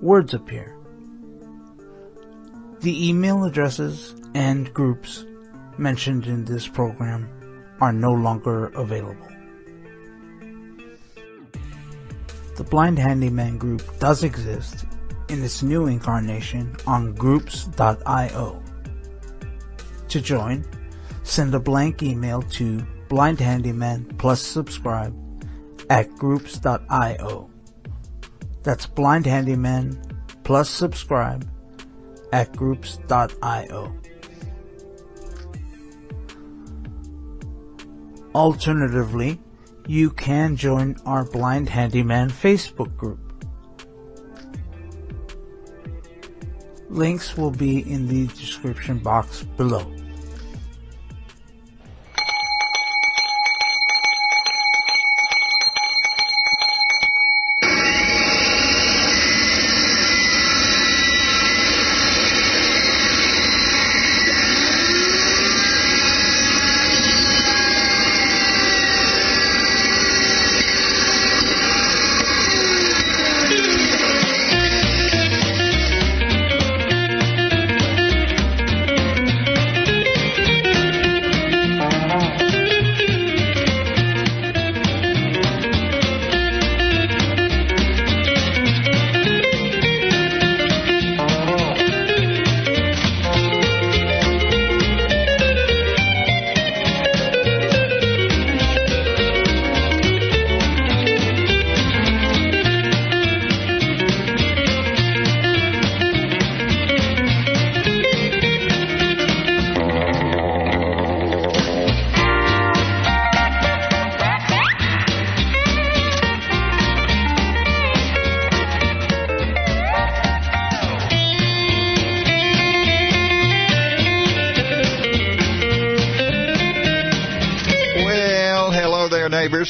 words appear. The email addresses and groups mentioned in this program are no longer available. The Blind Handyman group does exist in its new incarnation on groups.io. To join, send a blank email to blindhandyman plus subscribe at groups.io. That's blindhandyman plus subscribe at groups.io. Alternatively, you can join our Blind Handyman Facebook group. Links will be in the description box below.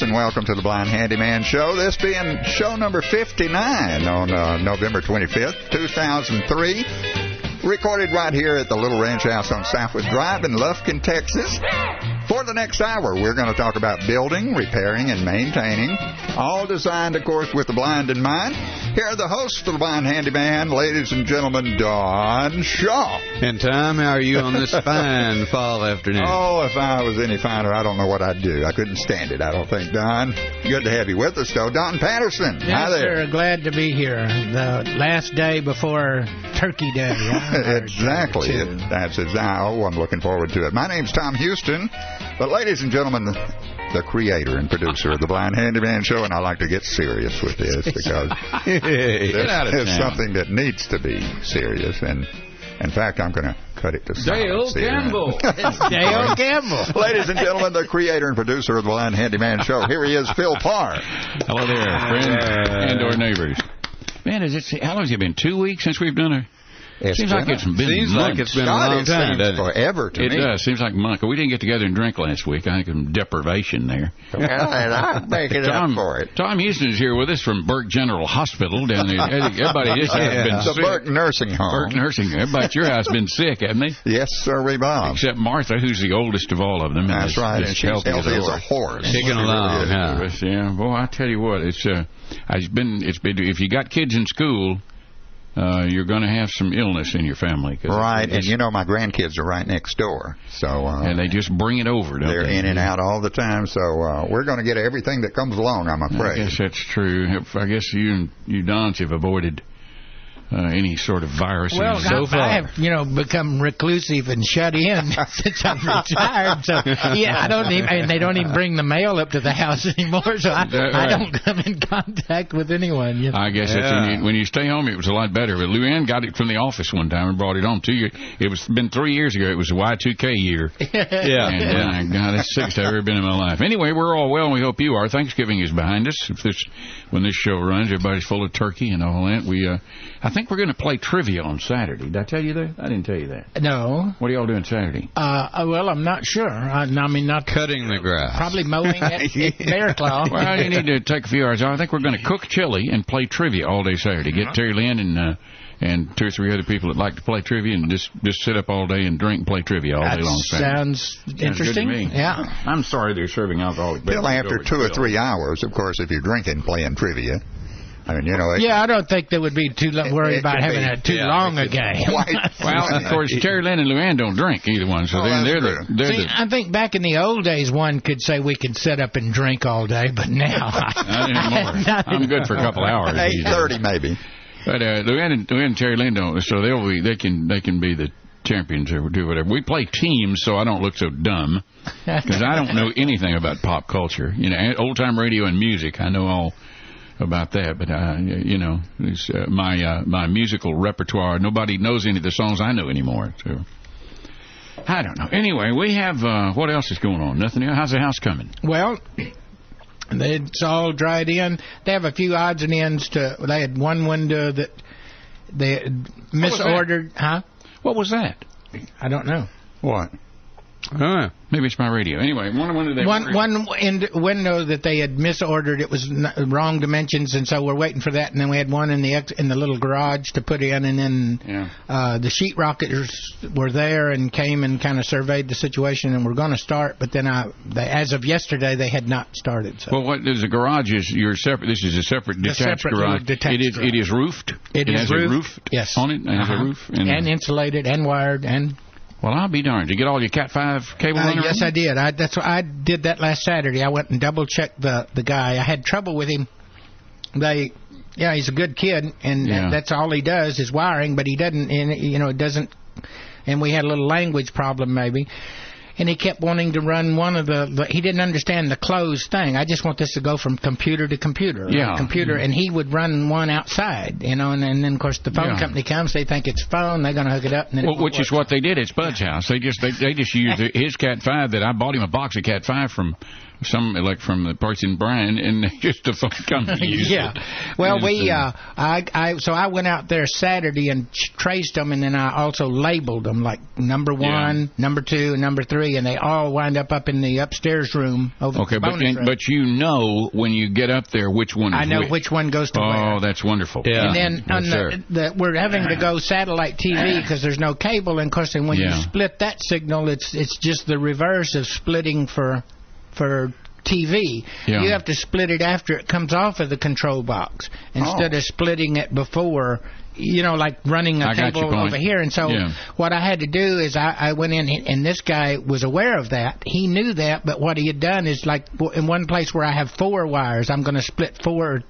And welcome to the Blind Handyman Show. This being show number 59 on uh, November 25th, 2003. Recorded right here at the Little Ranch House on Southwood Drive in Lufkin, Texas. For the next hour, we're going to talk about building, repairing, and maintaining, all designed, of course, with the blind in mind. Here are the hosts of the Blind Handyman, ladies and gentlemen, Don Shaw. And Tom, how are you on this fine fall afternoon? Oh, if I was any finer, I don't know what I'd do. I couldn't stand it, I don't think, Don. Good to have you with us, though. Don Patterson. Yes, Hi there. sir. Glad to be here. The last day before Turkey Day. I exactly. heard. That's it. Oh, I'm looking forward to it. My name's Tom Houston. But, ladies and gentlemen, the, the creator and producer of the Blind Handyman Show, and I like to get serious with this because this is something that needs to be serious. And, in fact, I'm going to cut it to Dale silence here. Dale Campbell. Ladies and gentlemen, the creator and producer of the Blind Handyman Show. Here he is, Phil Parr. Hello there, friends and or neighbors. Man, is it? How long has it been? Two weeks since we've done a. Seems like it's been Seems like it's been a God, long it time, seems doesn't it? forever to It me. does. Seems like a month. We didn't get together and drink last week. I think some deprivation there. and I'm making Tom, up for it. Tom Houston is here with us from Burke General Hospital down there. Everybody just has been The sick. Burke Nursing Home. Burke Nursing. Everybody at your house has been sick, haven't they? Yes, sir, we Bob. Except Martha, who's the oldest of all of them. That's is- right. is And she's healthy, as, a horse. horse. Kicking along, huh? Yes, Yeah, boy, I tell you what, it's uh, I've been, it's been. If you got kids in school, uh, you're going to have some illness in your family, Right, and you know my grandkids are right next door, so uh, and they just bring it over. Don't they're they? in and out all the time. So uh, we're going to get everything that comes along. I'm afraid. I guess that's true. I guess you and you Dons have avoided uh, any sort of virus. Well, So I, far. I have, you know, become reclusive and shut in since I'm retired. So, yeah, I don't even, and they don't even bring the mail up to the house anymore. So I, That I don't come in contact with anyone. You know. I guess that's Yeah. when you, when you stay home, it was a lot better. But Luann got it from the office one time and brought it home to you. It was been three years ago. It was a Y2K year. Yeah. And uh, God, that's the sickest I've ever been in my life. Anyway, we're all well, and we hope you are. Thanksgiving is behind us. If this, when this show runs, everybody's full of turkey and all that. We, uh, I think we're going to play trivia on Saturday. Did I tell you that? I didn't tell you that. no. What are y'all doing Saturday? Uh, uh, well, I'm not sure. I, I mean, not Cutting the grass. probably mowing at, at Bear Claw. Well, you need to take a few hours. I think we're going to cook chili and play trivia all day Saturday. Get Terry Lynn and uh, and two or three other people that like to play trivia and just just sit up all day and drink and play trivia all that day long. Saturday. sounds Sounds good to interesting. me. Yeah. I'm sorry they're serving alcoholic Till beverages after two or three hours, of course, if you're drinking, playing trivia. I mean, you know. It, Yeah, I don't think they would be too lo- worried it about having be- a too yeah, long a game. quite Well, of course, Terry Lynn and Luann don't drink either one, so Oh, then that's they're the they're See, the. I think back in the old days, one could say we could sit up and drink all day, but now Not anymore. I'm good for a couple hours. Eight thirty, maybe. But uh, Luann and, Luann and Terry Lynn don't, so they'll be they can they can be the champions or do whatever. We play teams, so I don't look so dumb because I don't know anything about pop culture. You know, old time radio and music. I know all about that, but uh, you know, it's, uh, my uh, my musical repertoire. Nobody knows any of the songs I know anymore. So. I don't know. Anyway, we have uh, what else is going on? Nothing else. How's the house coming? Well, it's all dried in. They have a few odds and ends to. They had one window that they had was that? misordered. Huh? What was that? I don't know. What? Huh. Maybe it's my radio. Anyway, one one of they One one in window that they had misordered. It was n- wrong dimensions, and so we're waiting for that. And then we had one in the ex- in the little garage to put in, and then Yeah. uh, the sheet rocketers were there and came and kind of surveyed the situation, and we're going to start. But then I, they, as of yesterday, they had not started. So Well, what is a garage? Is your separate? This is a separate detached separate garage. detached it is. garage. It is roofed. It is has roofed, a roof. yes. On it. It Uh-huh. a roof. and insulated and wired and well, I'll be darned. Did you get all your Cat Five cable Uh, yes, I did. I, that's what I did that last Saturday. I went and double checked the the guy. I had trouble with him. They, yeah, he's a good kid, and Yeah. that's all he does is wiring. But he doesn't, and you know, it doesn't. And we had a little language problem maybe. And he kept wanting to run one of the, the. He didn't understand the closed thing. I just want this to go from computer to computer. Yeah. Computer, mm-hmm. and he would run one outside, you know. And, and then of course the phone Yeah. company comes. They think it's phone. They're going to hook it up. And then Well, which is what they did at Spud's house. They just they, they just used his Cat Five that I bought him a box of Cat Five from some like from the person Brian, and just the phone company used yeah. it. Well, And, we, uh, I, I, so I went out there Saturday and traced them, and then I also labeled them like number one, number two, and number three, and they all wind up up in the upstairs room over Okay, the but bonus and, room. but you know when you get up there which one is I know which. which one goes to Oh, where. that's wonderful. Yeah. And then Yes, on sir. the, the, we're having to go satellite TV because there's no cable, and of course, and when Yeah. you split that signal, it's it's just the reverse of splitting for for TV. Yeah. You have to split it after it comes off of the control box instead Oh. of splitting it before. You know, like running a I cable over here, and so Yeah. what I had to do is I, I went in, and this guy was aware of that. He knew that, but what he had done is like in one place where I have four wires, I'm going to split four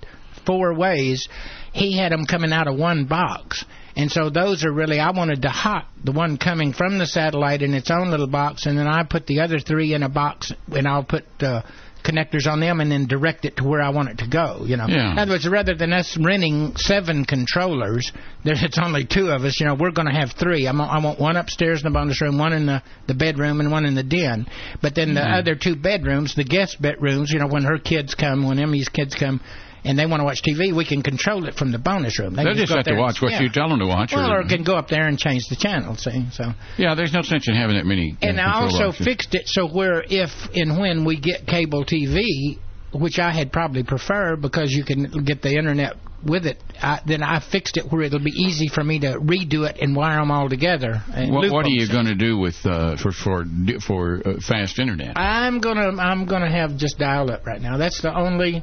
four ways. He had them coming out of one box. And so those are really, I wanted the hot, the one coming from the satellite in its own little box, and then I put the other three in a box, and I'll put uh, connectors on them and then direct it to where I want it to go, you know. Yeah. In other words, rather than us renting seven controllers, there's it's only two of us, you know, we're going to have three. I'm, I want one upstairs in the bonus room, one in the, the bedroom, and one in the den. But then the other two bedrooms, the guest bedrooms, you know, when her kids come, when Emmy's kids come, and they want to watch TV, we can control it from the bonus room. They can just go have to watch what yeah. you tell them to watch. Well, or, or can go up there and change the channel. See, so yeah, there's no sense in having that many. uh, and I also options. fixed it so where if and when we get cable TV, which I had probably preferred because you can get the internet with it, I, then I fixed it where it'll be easy for me to redo it and wire them all together. and What, what are you going to do with uh, for for for uh, fast internet? I'm gonna I'm gonna have just dial up right now. That's the only.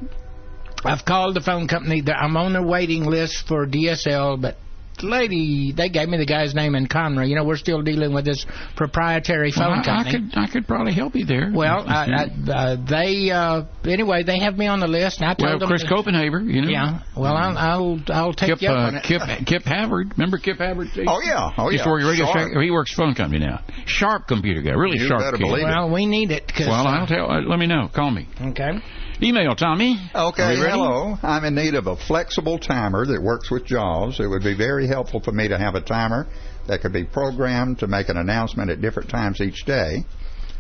I've called the phone company. I'm on the waiting list for DSL, but lady, they gave me the guy's name in Conroe. You know, we're still dealing with this proprietary phone Well, I, I could I could probably help you there. Well, I, I, uh, they uh, anyway they have me on the list, and I told well, them. Chris to- Copenhaver, you know. Yeah. Well, I'll I'll, I'll take Kip, you up uh, on it. Kip, Kip Havard. Remember Kip Havard? Oh yeah, oh Used yeah. to work radio Sure. shack. He works phone company now. Sharp computer guy, really You sharp. better kid. believe it. well, we need it. 'cause, Well, uh, I'll tell. Uh, let me know. Call me. Okay. Email Tommy. Okay, hello. I'm in need of a flexible timer that works with JAWS. It would be very helpful for me to have a timer that could be programmed to make an announcement at different times each day.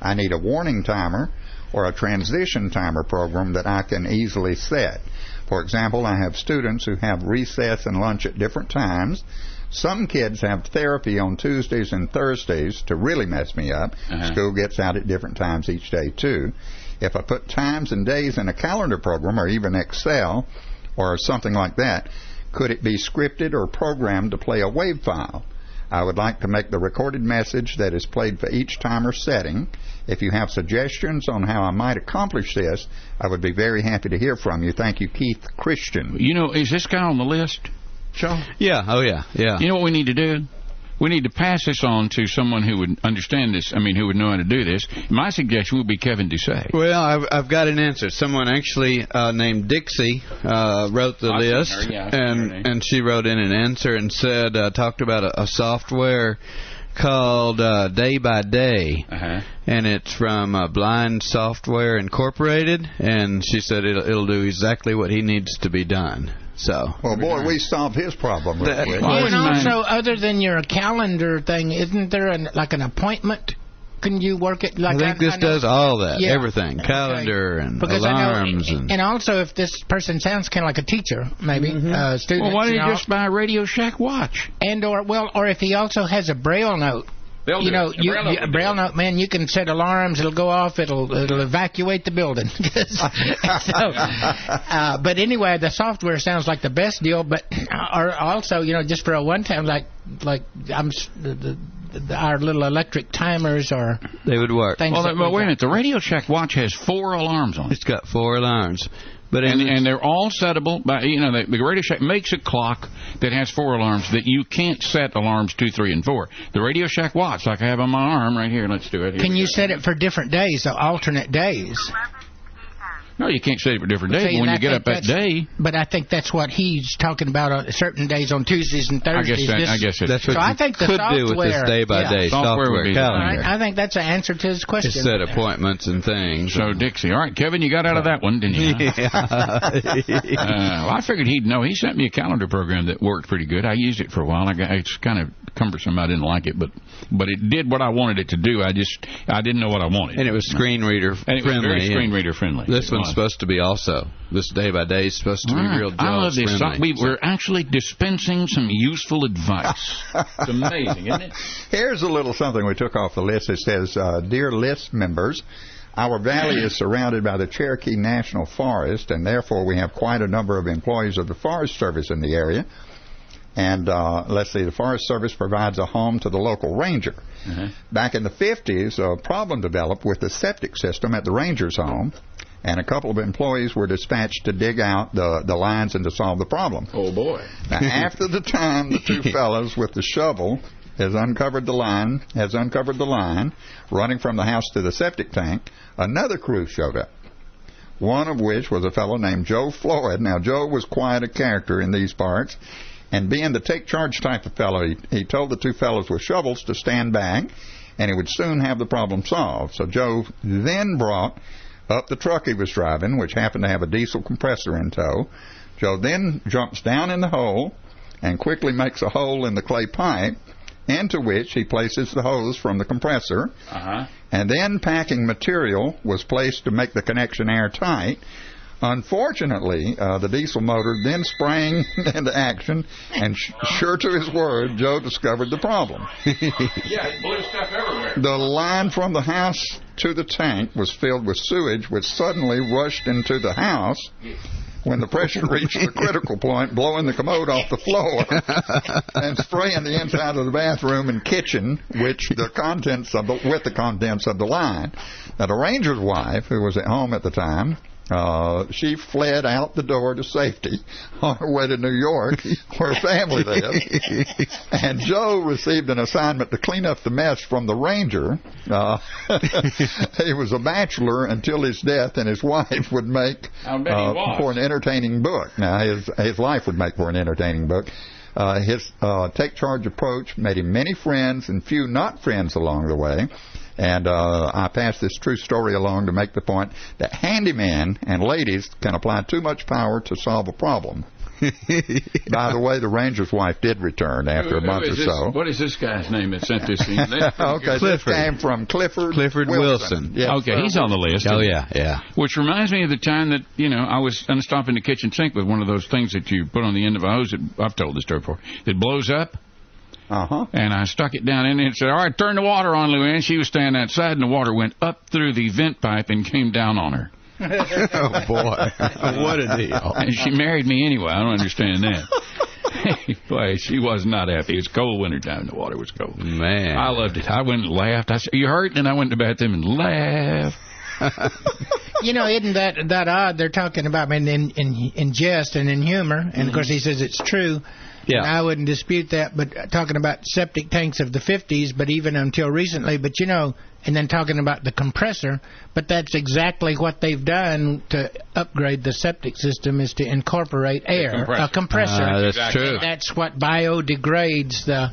I need a warning timer or a transition timer program that I can easily set. For example, I have students who have recess and lunch at different times. Some kids have therapy on Tuesdays and Thursdays to really mess me up. Uh-huh. School gets out at different times each day, too. If I put times and days in a calendar program or even Excel or something like that, could it be scripted or programmed to play a wave file? I would like to make the recorded message that is played for each timer setting. If you have suggestions on how I might accomplish this, I would be very happy to hear from you. Thank you, Keith Christian. You know, is this guy on the list, Joe? Yeah. Oh yeah. Yeah. You know what we need to do? We need to pass this on to someone who would understand this. I mean, who would know how to do this. My suggestion would be Kevin Doucet. Well, I've, I've got an answer. Someone actually uh, named Dixie uh, wrote the I've list, her, yeah, I've seen her name. and and she wrote in an answer and said uh, talked about a, a software called uh, Day by Day, Uh-huh. and it's from uh, Blind Software Incorporated, and she said it'll, it'll do exactly what he needs to be done. So Well, boy, we solved his problem real That- Well, and also, other than your calendar thing, isn't there an, like an appointment? Can you work it like I think this know- does all that, Yeah. everything, calendar and because alarms know, and. and also if this person sounds kind of like a teacher, maybe uh, students, Well, why don't you you know, just buy a Radio Shack watch? and or well, or if he also has a braille note. They'll you do know, it. You, Braille note you- will do braille note, man, you can set alarms. It'll go off. It'll it'll evacuate the building. so, uh, but anyway, the software sounds like the best deal. But or also, you know, just for a one time, like like I'm the, the, the, our little electric timers or They would work. Well, well we wait a minute. The Radio Shack watch has four alarms on it. It's got four alarms, but And, and they're all settable by you know the, the Radio Shack makes a clock that has four alarms that you can't set alarms two, three, and four. The Radio Shack watch, like I have on my arm right here. Let's do it. Here Can you set it for different days, so alternate days? No, you can't set it for different days. See, but when you I get up that day, But I think that's what he's talking about on certain days on Tuesdays and Thursdays. I Thursdays. guess that, this- I guess it, that's what So you I think the could do with this software- day by day yeah. Software would software be- calendar. I, I think that's an answer to his question. to set appointments and things. So Dixie, all right, Kevin, you got out of that one, didn't you? Uh, well, I figured he'd know. He sent me a calendar program that worked pretty good. I used it for a while. I got, it's kind of cumbersome. I didn't like it, but but it did what I wanted it to do. I just I didn't know what I wanted. and it was screen reader And it was friendly. very screen reader friendly. This It one's supposed to be also. This day by day is supposed to be All right. real I love this. friendly. We, we're actually dispensing some useful advice. it's amazing, isn't it? Here's a little something we took off the list. It says, uh, Dear list members, our valley is surrounded by the Cherokee National Forest, and therefore we have quite a number of employees of the Forest Service in the area. And uh, let's see, the Forest Service provides a home to the local ranger. Back in the 50s, a problem developed with the septic system at the ranger's home, and a couple of employees were dispatched to dig out the, the lines and to solve the problem. Oh boy. Now, after the time the two fellows with the shovel has uncovered the line, has uncovered the line running from the house to the septic tank, another crew showed up. One of which was a fellow named Joe Floyd. Now, Joe was quite a character in these parts, and being the take charge type of fellow, he, he told the two fellows with shovels to stand back, and he would soon have the problem solved. So Joe then brought up the truck he was driving, which happened to have a diesel compressor in tow. Joe then jumps down in the hole and quickly makes a hole in the clay pipe, into which he places the hose from the compressor, Uh huh. and then packing material was placed to make the connection airtight. Unfortunately, uh, the diesel motor then sprang into action, and sh- sure to his word, Joe discovered the problem. Yeah, it blew stuff everywhere. The line from the house to the tank was filled with sewage, which suddenly rushed into the house when the pressure reached the critical point, blowing the commode off the floor and spraying the inside of the bathroom and kitchen, which the contents of the, with the contents of the line. Now, the ranger's wife, who was at home at the time, uh, she fled out the door to safety on her way to New York, where her family lived. And Joe received an assignment to clean up the mess from the ranger. Uh, he was a bachelor until his death, and his wife would make I'll bet he uh, for an entertaining book. Now, his his life would make for an entertaining book. Uh, his uh, take charge approach made him many friends and few not friends along the way. And uh, I pass this true story along to make the point that handyman and ladies can apply too much power to solve a problem. By the way, the ranger's wife did return after a Who- who month or this- so. What is this guy's name that sent this in? Okay, good. this came from Clifford Clifford Wilson. Yes, okay, sir. he's on the list. Oh yeah, yeah. Which reminds me of the time that, you know, I was unstopping the kitchen sink with one of those things that you put on the end of a hose that I've told this story before. It blows up, Uh-huh. and I stuck it down in it and said, All right, turn the water on, Luann. She was standing outside, and the water went up through the vent pipe and came down on her. oh boy, what a deal! And she married me anyway. I don't understand that. Boy, she was not happy. It was cold winter time. The water was cold. Man. I loved it. I went and laughed. I said, "You hurt?" And I went to the bathroom and laughed. You know, isn't that that odd? They're talking about in in in, in jest and in humor, and of course he says it's true. Yeah. And I wouldn't dispute that, but talking about septic tanks of the 50s, but even until recently, but you know, and then talking about the compressor, but that's exactly what they've done to upgrade the septic system is to incorporate air, compressor. a compressor. Ah, that's Exactly. true. That's what biodegrades the.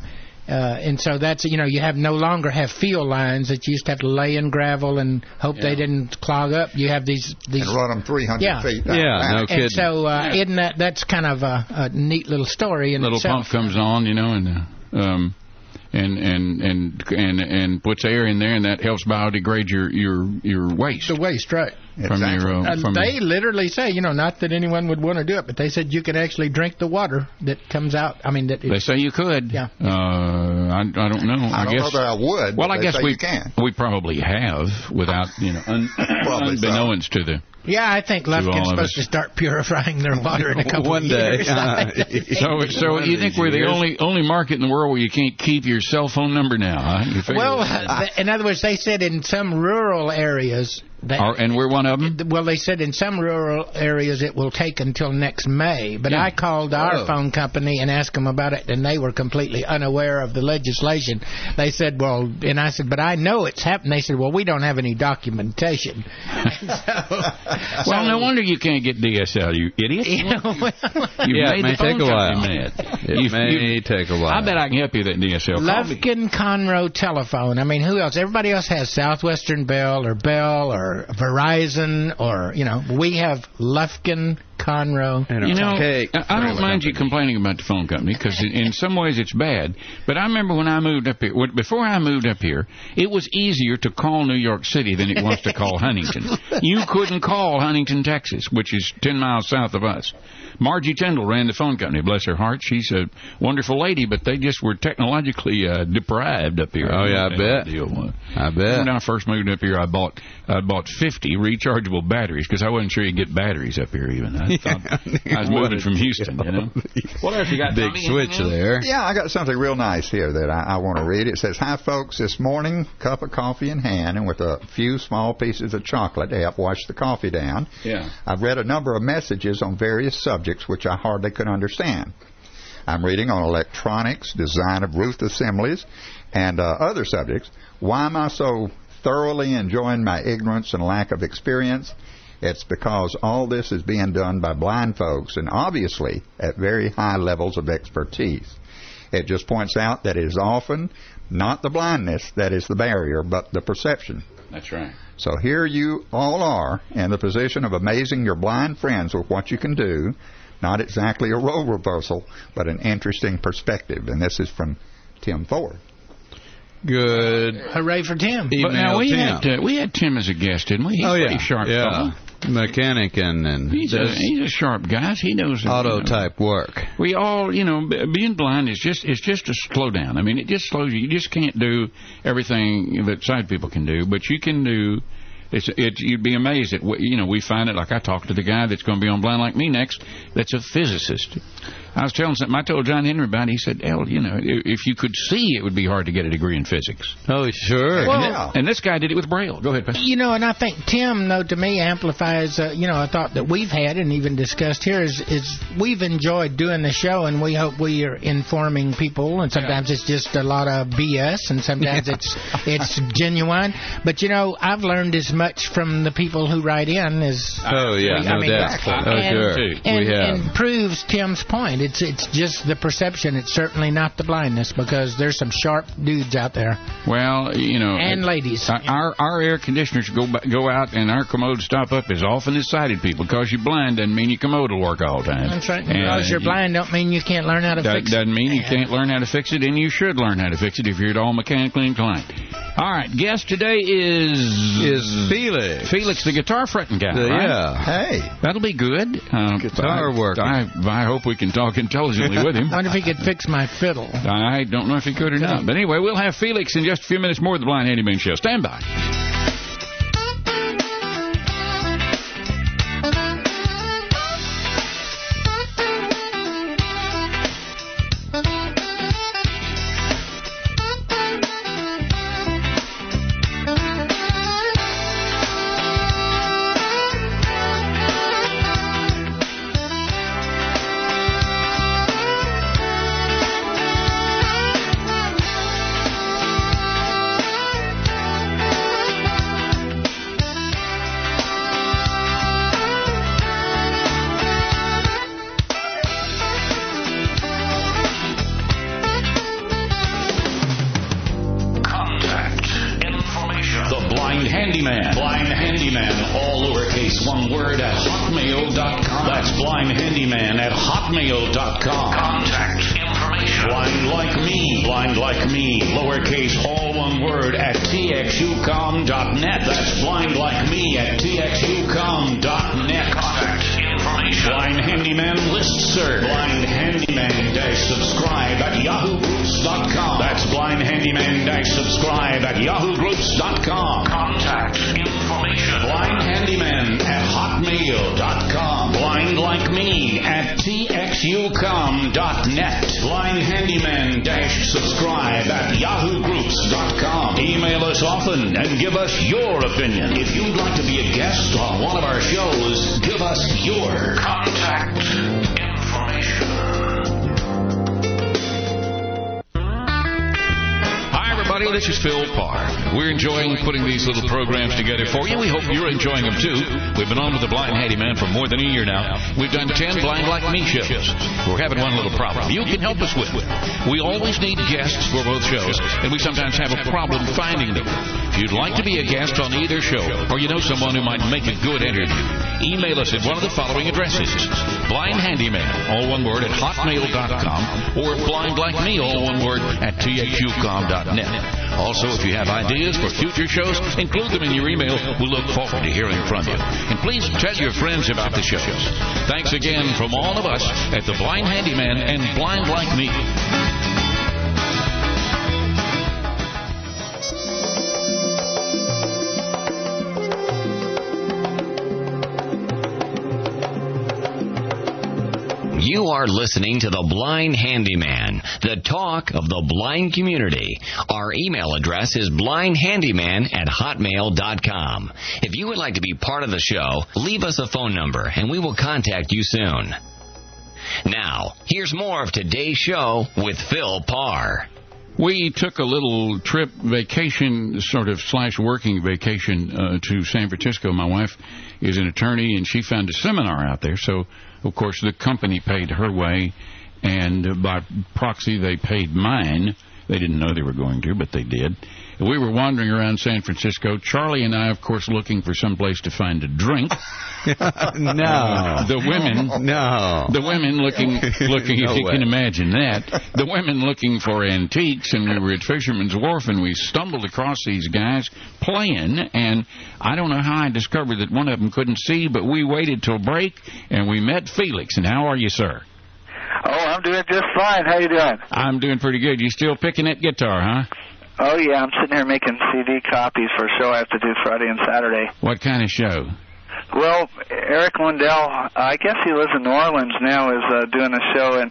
Uh, and so that's you know you have no longer have field lines that you used to have to lay in gravel and hope they didn't clog up. You have these these And run them 300 Yeah. feet. down Yeah, back. no kidding. and so, uh, isn't that that's kind of a, a neat little story in little itself? pump comes on, you know, and uh, um, and and and and and puts air in there, and that helps biodegrade your your your waste The waste, right? from Exactly. your uh, And from they your, literally say, you know, not that anyone would want to do it, but they said you could actually drink the water that comes out. I mean, that They say you could. Yeah. Uh, I, I don't know. I, don't guess. know that I would. well, but I they guess say we you can. we probably have without you know un, Probably so. unbeknownst to the. Yeah, I think all Lufkin's supposed to start purifying their water in a couple One of day. years. So so One you think we're the only only market in the world where you can't keep your cell phone number now? Huh? Well, that- uh, th- in other words, they said in some rural areas. That, Are- and we're one of them. Well, they said in some rural areas it will take until next May. But Yeah. I called our Oh. phone company and asked them about it, and they were completely unaware of the legislation. They said, "Well," and I said, "But I know it's happened." They said, "Well, we don't have any documentation." so, Well, no wonder you can't get DSL, you idiot. You know, well, You've Yeah, it may the phone take a while. company. It You've- may you- take a while. I bet I can help you with that DSL. Lufkin Conroe telephone. I mean, who else? Everybody else has Southwestern Bell or Bell or Verizon or you know. We have Lufkin Conroe. You know, Okay. I I don't mind you complaining about the phone company because in, in some ways it's bad. But I remember when I moved up here, before I moved up here, it was easier to call New York City than it was to call Huntington. You couldn't call Huntington, Texas, which is 10 miles south of us. Margie Tyndall ran the phone company. Bless her heart. She's a wonderful lady, but they just were technologically uh, deprived up here. Oh, yeah, I don't know what bet. the deal was. I bet. When I first moved up here, I bought I bought 50 rechargeable batteries because I wasn't sure you'd get batteries up here even. I thought I was moving from Houston, you know. What else you got? Big Tommy? switch there. Yeah, I got something real nice here that I, I want to read. It says, Hi, folks. This morning, cup of coffee in hand and with a few small pieces of chocolate to help wash the coffee down. Yeah. I've read a number of messages on various subjects which I hardly could understand. I'm reading on electronics, design of roof assemblies, and uh, other subjects. Why am I so thoroughly enjoying my ignorance and lack of experience? It's because all this is being done by blind folks and obviously at very high levels of expertise. It just points out that it is often not the blindness that is the barrier, but the perception. That's right. So here you all are in the position of amazing your blind friends with what you can do. Not exactly a role reversal, but an interesting perspective. And this is from Tim Ford. Good. Hooray for Tim! But now we Tim. had uh, we had Tim as a guest, didn't we? He's oh pretty yeah, sharp. yeah. fellow. Mechanic and and He's a, he's a sharp guy. He knows auto you know, type work. We all, you know, being blind is just it's just a slowdown. I mean, it just slows you. You just can't do everything that sight people can do, but you can do. It's it. You'd be amazed at what you know. We find it like I talked to the guy that's going to be on Blind Like Me next. That's a physicist. I was telling something. I told John Henry about it. He said, "El, you know, i- if you could see, it would be hard to get a degree in physics." Oh sure. Well, Yeah. And this guy did it with Braille. Go ahead, Pat. You know, and I think Tim, though, to me, amplifies, uh, you know, a thought that we've had and even discussed here is, is we've enjoyed doing the show, and we hope we are informing people. And sometimes it's just a lot of BS, and sometimes it's it's genuine. But you know, I've learned as much from the people who write in as oh yeah, I no mean, doubt. exactly. Oh and, sure. and, we have. and proves Tim's point. It's it's just the perception. It's certainly not the blindness because there's some sharp dudes out there Well, you know, and ladies. Our- Our our air conditioners go go out and our commodes stop up as often as sighted people. Because you're blind doesn't mean your commode will work all the time. That's right. And, Because you're blind don't mean you can't learn how to That fix it. doesn't mean you can't learn how to fix it, and you should learn how to fix it if you're at all mechanically inclined. All right, guest today is Is Felix. Felix, the guitar fretting guy. The- right? yeah. Hey, That'll be good. Uh, Guitar I, work. I, I hope we can talk intelligently with him. Wonder if he could fix my fiddle. I don't know if he could or not. But anyway, we'll have Felix in just a few minutes more of the Blind Handyman Show. Stand by. Like me, lowercase, all one word at txucom.net. That's blind like me at txucom.net. Contact information. Blind Handyman listserv. Blind Handyman dash subscribe at yahoogroups.com. That's blind handyman dash subscribe at yahoogroups.com. Contact information. Blind handyman at hotmail.com. Blind like me at txucom.net. Blind handyman dash subscribe at yahoogroups.com. Email us often and give us your opinion. If you'd like to be a guest on one of our shows, give us your contact everybody. This is Phil Parr. We're enjoying putting these little programs together for you. We hope you're enjoying them too. We've been on with the Blind Handyman for more than a year now. We've done 10 Blind Like Me shows. We're having one little problem you can help us with. We always need guests for both shows, and we sometimes have a problem finding them. If you'd like to be a guest on either show, or you know someone who might make a good interview, email us at one of the following addresses. Blind Handyman, all one word, at hotmail.com, or Blind Like Me, all one word, at txucom.net. Also, if you have ideas for future shows, include them in your email. We'll look forward to hearing from you. And please tell your friends about the shows. Thanks again from all of us at the Blind Handyman and Blind Like Me. You are listening to The Blind Handyman, the talk of the blind community. Our email address is blindhandyman at hotmail.com. If you would like to be part of the show, leave us a phone number and we will contact you soon. Now, here's more of today's show with Phil Parr. We took a little trip vacation, sort of slash working vacation uh, to San Francisco. My wife is an attorney, and she found a seminar out there. So, of course, the company paid her way, and by proxy, they paid mine. They didn't know they were going to, but they did. We were wandering around San Francisco. Charlie and I, of course, looking for some place to find a drink. no. The women, No. the women looking, looking, No if you way. can imagine that, the women looking for antiques, and we were at Fisherman's Wharf, and we stumbled across these guys playing, and I don't know how I discovered that one of them couldn't see, but we waited till break, and we met Felix. And how are you, sir? Oh, I'm doing just fine. How you doing? I'm doing pretty good. You still picking that guitar, huh? Oh yeah, I'm sitting here making CD copies for a show I have to do Friday and Saturday. What kind of show? Well, Eric Lindell, I guess he lives in New Orleans now, is uh, doing a show in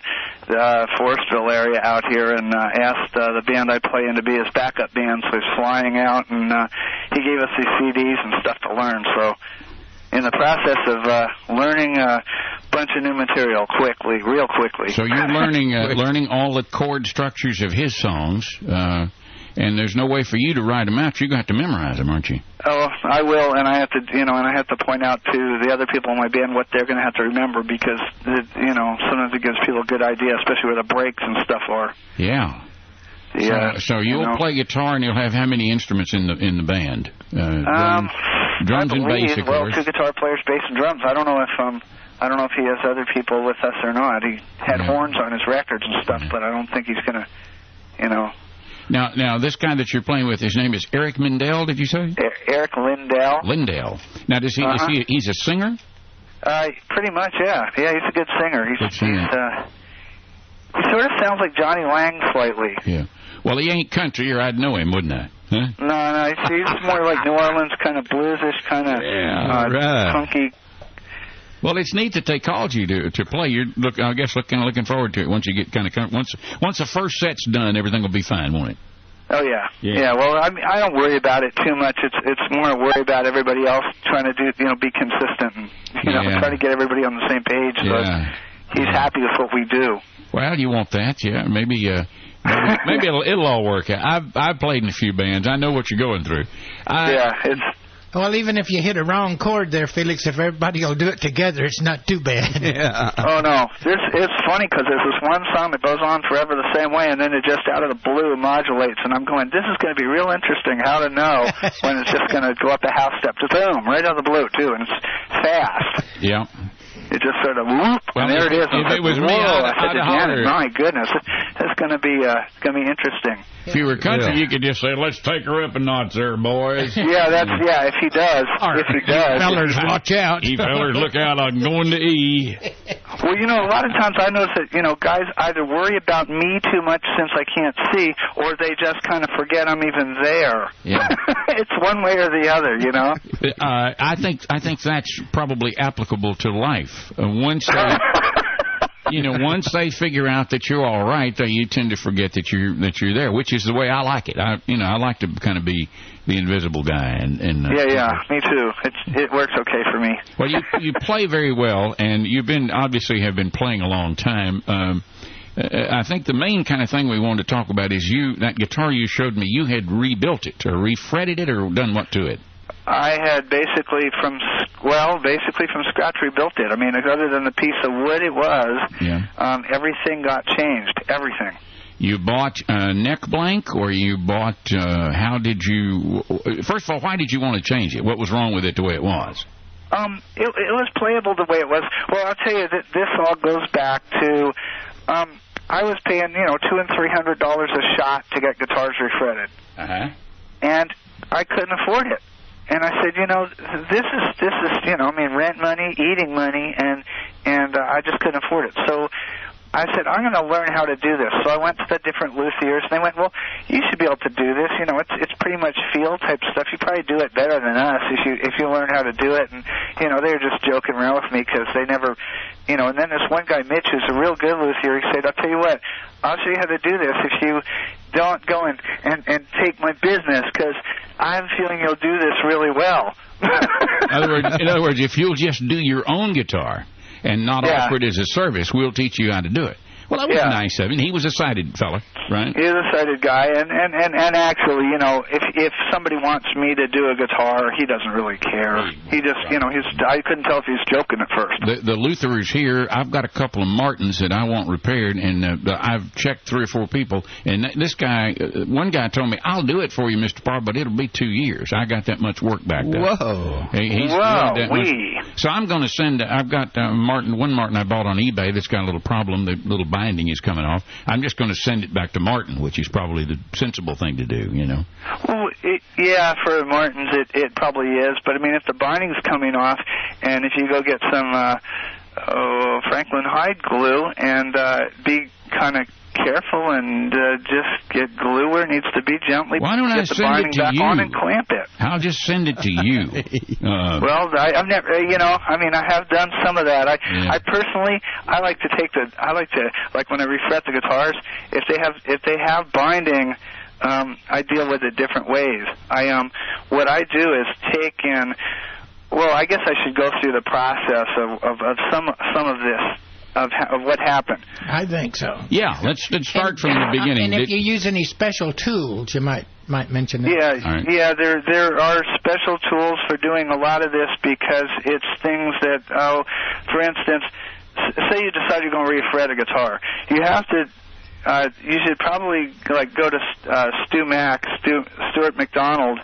the uh, Forestville area out here, and uh, asked uh, the band I play in to be his backup band. So he's flying out, and uh, he gave us these CDs and stuff to learn. So in the process of uh, learning a bunch of new material quickly, real quickly. So you're learning uh, learning all the chord structures of his songs, uh, and there's no way for you to write them out. You're going to have to memorize them, aren't you? Oh, I will, and I have to, you know, and I have to point out to the other people in my band what they're going to have to remember because, it, you know, sometimes it gives people a good idea, especially where the breaks and stuff are. Yeah. Yeah. So, so you you'll know. play guitar, and you'll have how many instruments in the in the band? Uh, Um, drum- drums I and bass, of well, course. two guitar players, bass and drums. I don't know if um, I don't know if he has other people with us or not. He had Yeah. horns on his records and stuff, but I don't think he's gonna, you know, Now, now this guy that you're playing with, his name is Eric Mindell. Did you say? Eric Lindell. Lindell. Now, does he? Uh-huh. Is he? He's a singer. Uh, pretty much, yeah, yeah. He's a good singer. He's, Good singer. he's uh, he sort of sounds like Jonny Lang slightly. Yeah. Well, he ain't country, or I'd know him, wouldn't I? Huh? No, no, he's, he's more like New Orleans, kind of bluesish, kind of Yeah, uh, right. funky. Well, it's neat that they called you to to play. You're look, I guess, look, kind of looking forward to it. Once you get kind of once once the first set's done, everything will be fine, won't it? Oh yeah. Yeah. Well, I mean, I don't worry about it too much. It's it's more worry about everybody else trying to do, you know, be consistent and you know, Yeah. try to get everybody on the same page. So Yeah. he's happy with what we do. Well, you want that, yeah? Maybe, uh, maybe, maybe it'll, it'll all work out. I've I've played in a few bands. I know what you're going through. I, yeah, it's Well, even if you hit a wrong chord there, Felix, if everybody will do it together, it's not too bad. Yeah. Oh no, this it's funny because there's this one song that goes on forever the same way, and then it just out of the blue modulates, and I'm going, this is going to be real interesting how to know when it's just going to go up a half step to boom right out of the blue too, and it's fast. Yeah. It just sort of whoop, Well, and there it is. if it was said, me, I'd- I said to. Janet, my goodness, it's going to be uh, going to be interesting. If you were country, Yeah. you could just say, "Let's take her up a notch, there, boys." Yeah, that's yeah. If he does, if he does, Fellers, watch out. You fellers, look out! I'm going to E. Well, you know, a lot of times I notice that you know guys either worry about me too much since I can't see, or they just kind of forget I'm even there. Yeah. it's one way or the other, you know. Uh, I think I think that's probably applicable to life. Uh, once they, you know, once they figure out that you're all right, they you tend to forget that you're that you're there, which is the way I like it. I you know I like to kind of be the invisible guy and and uh, Yeah, yeah, me too. It's it works okay for me. Well, you you play very well, and you've been obviously have been playing a long time. Um, uh, I think the main kind of thing we wanted to talk about is you that guitar you showed me. You had rebuilt it or refretted it or done what to it? I had basically from well, basically from scratch rebuilt it. I mean, other than the piece of wood it was, Yeah. um, everything got changed. Everything. You bought a neck blank, or you bought? Uh, how did you? First of all, why did you want to change it? What was wrong with it the way it was? Um, it, it was playable the way it was. Well, I'll tell you that this all goes back to, um, I was paying you know two and three hundred dollars a shot to get guitars refretted, Uh huh. and I couldn't afford it. And I said, you know, this is this is you know, I mean, rent money, eating money, and and uh, I just couldn't afford it. So I said, I'm going to learn how to do this. So I went to the different luthiers, and they went, well, you should be able to do this. You know, it's it's pretty much feel type stuff. You probably do it better than us if you if you learn how to do it. And you know, they were just joking around with me because they never, you know. And then this one guy, Mitch, who's a real good luthier, he said, I'll tell you what, I'll show you how to do this if you don't go and and, and take my business because I'm feeling you'll do this really well. In other words, in other words, if you'll just do your own guitar and not Yeah. offer it as a service, we'll teach you how to do it. Well, that was Yeah. nice of him. He was a sighted fella, right? He's a sighted guy, and and and and actually, you know, if if somebody wants me to do a guitar, he doesn't really care. He just, you know, he's. I couldn't tell if he's joking at first. The, the Lutherers here, I've got a couple of Martins that I want repaired, and uh, I've checked three or four people. And this guy, uh, one guy told me, "I'll do it for you, Mister Parr, but it'll be two years. I got that much work back up." Whoa. He, he's Wow, doing that much- wee. So I'm going to send. I've got uh, Martin. One Martin I bought on eBay that's got a little problem. The little binding is coming off. I'm just going to send it back to Martin, which is probably the sensible thing to do. You know. Well, it, yeah, for Martins, it it probably is. But I mean, if the binding's coming off, and if you go get some uh, oh, Franklin hide glue and uh, be kind of careful and uh, just get glue where it needs to be gently. Why don't I the send it to you? on and clamp it. I'll just send it to you. Uh, Well, I, I've never, uh, you know, I mean, I have done some of that. I, Yeah. I personally, I like to take the, I like to, like when I refret the guitars, if they have, if they have binding, um, I deal with it different ways. I um, what I do is take in, well, I guess I should go through the process of of, of some some of this of ha- of what happened. I think so. yeah, let's let's start from the beginning. And if Did- you use any special tools, you might might mention that. Yeah, All right. yeah. There there are special tools for doing a lot of this because it's things that oh, for instance, s- say you decide you're going to refret a guitar, you have to. Uh, you should probably like go to uh, StewMac, Stu, Stewart-MacDonald,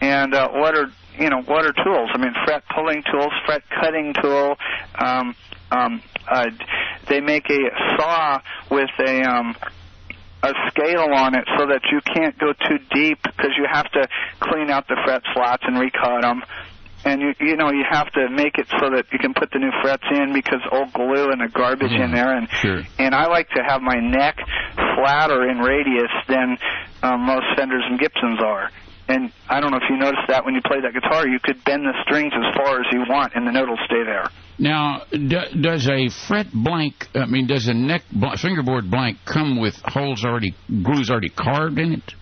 and uh, order you know order tools. I mean, fret pulling tools, fret cutting tool. Um, um, uh, they make a saw with a um, a scale on it so that you can't go too deep because you have to clean out the fret slots and recut them. And you you know you have to make it so that you can put the new frets in because old glue and the garbage in there and Sure. and I like to have my neck flatter in radius than um, most Fenders and Gibsons are. And I don't know if you noticed that when you play that guitar, you could bend the strings as far as you want, and the note will stay there. Now, d- does a fret blank? I mean, does a neck bl- fingerboard blank come with holes already, grooves already carved in it?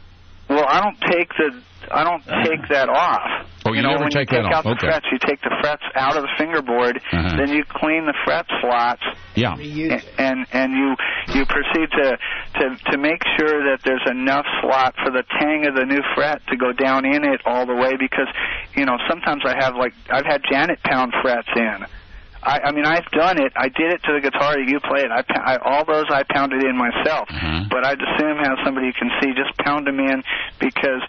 Well, I don't take the I don't take that off. Oh, you, know, never when take you that take off. out okay. the frets, you take the frets out of the fingerboard, Uh-huh. then you clean the fret slots, Yeah. and and, and you you proceed to, to to make sure that there's enough slot for the tang of the new fret to go down in it all the way because you know sometimes I have like I've had Janet pound frets in. I, I mean, I've done it. I did it to the guitar that you played. I, pou- I all those I pounded in myself. Mhm. But I'd assume have somebody you can see just pound them in because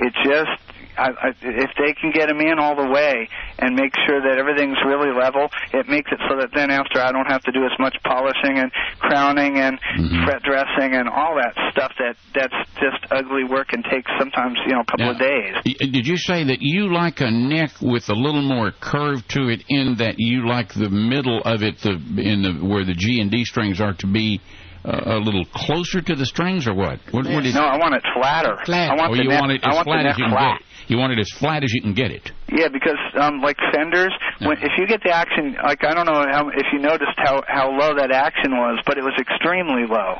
it just I, I, if they can get them in all the way and make sure that everything's really level, it makes it so that then after I don't have to do as much polishing and crowning and Mhm. fret dressing and all that stuff that that's just ugly work and takes sometimes you know a couple Now, of days. Did you say that you like a neck with a little more curve to it, in that you like the middle of it, the in the where the G and D strings are to be uh, a little closer to the strings, or what? What, what is, No, I want it flatter. Flat. I want oh, the you neck, want it I as want flat as you can flat. get it. You want it as flat as you can get it. Yeah, because um, like fenders, when, if you get the action, like I don't know how, if you noticed how how low that action was, but it was extremely low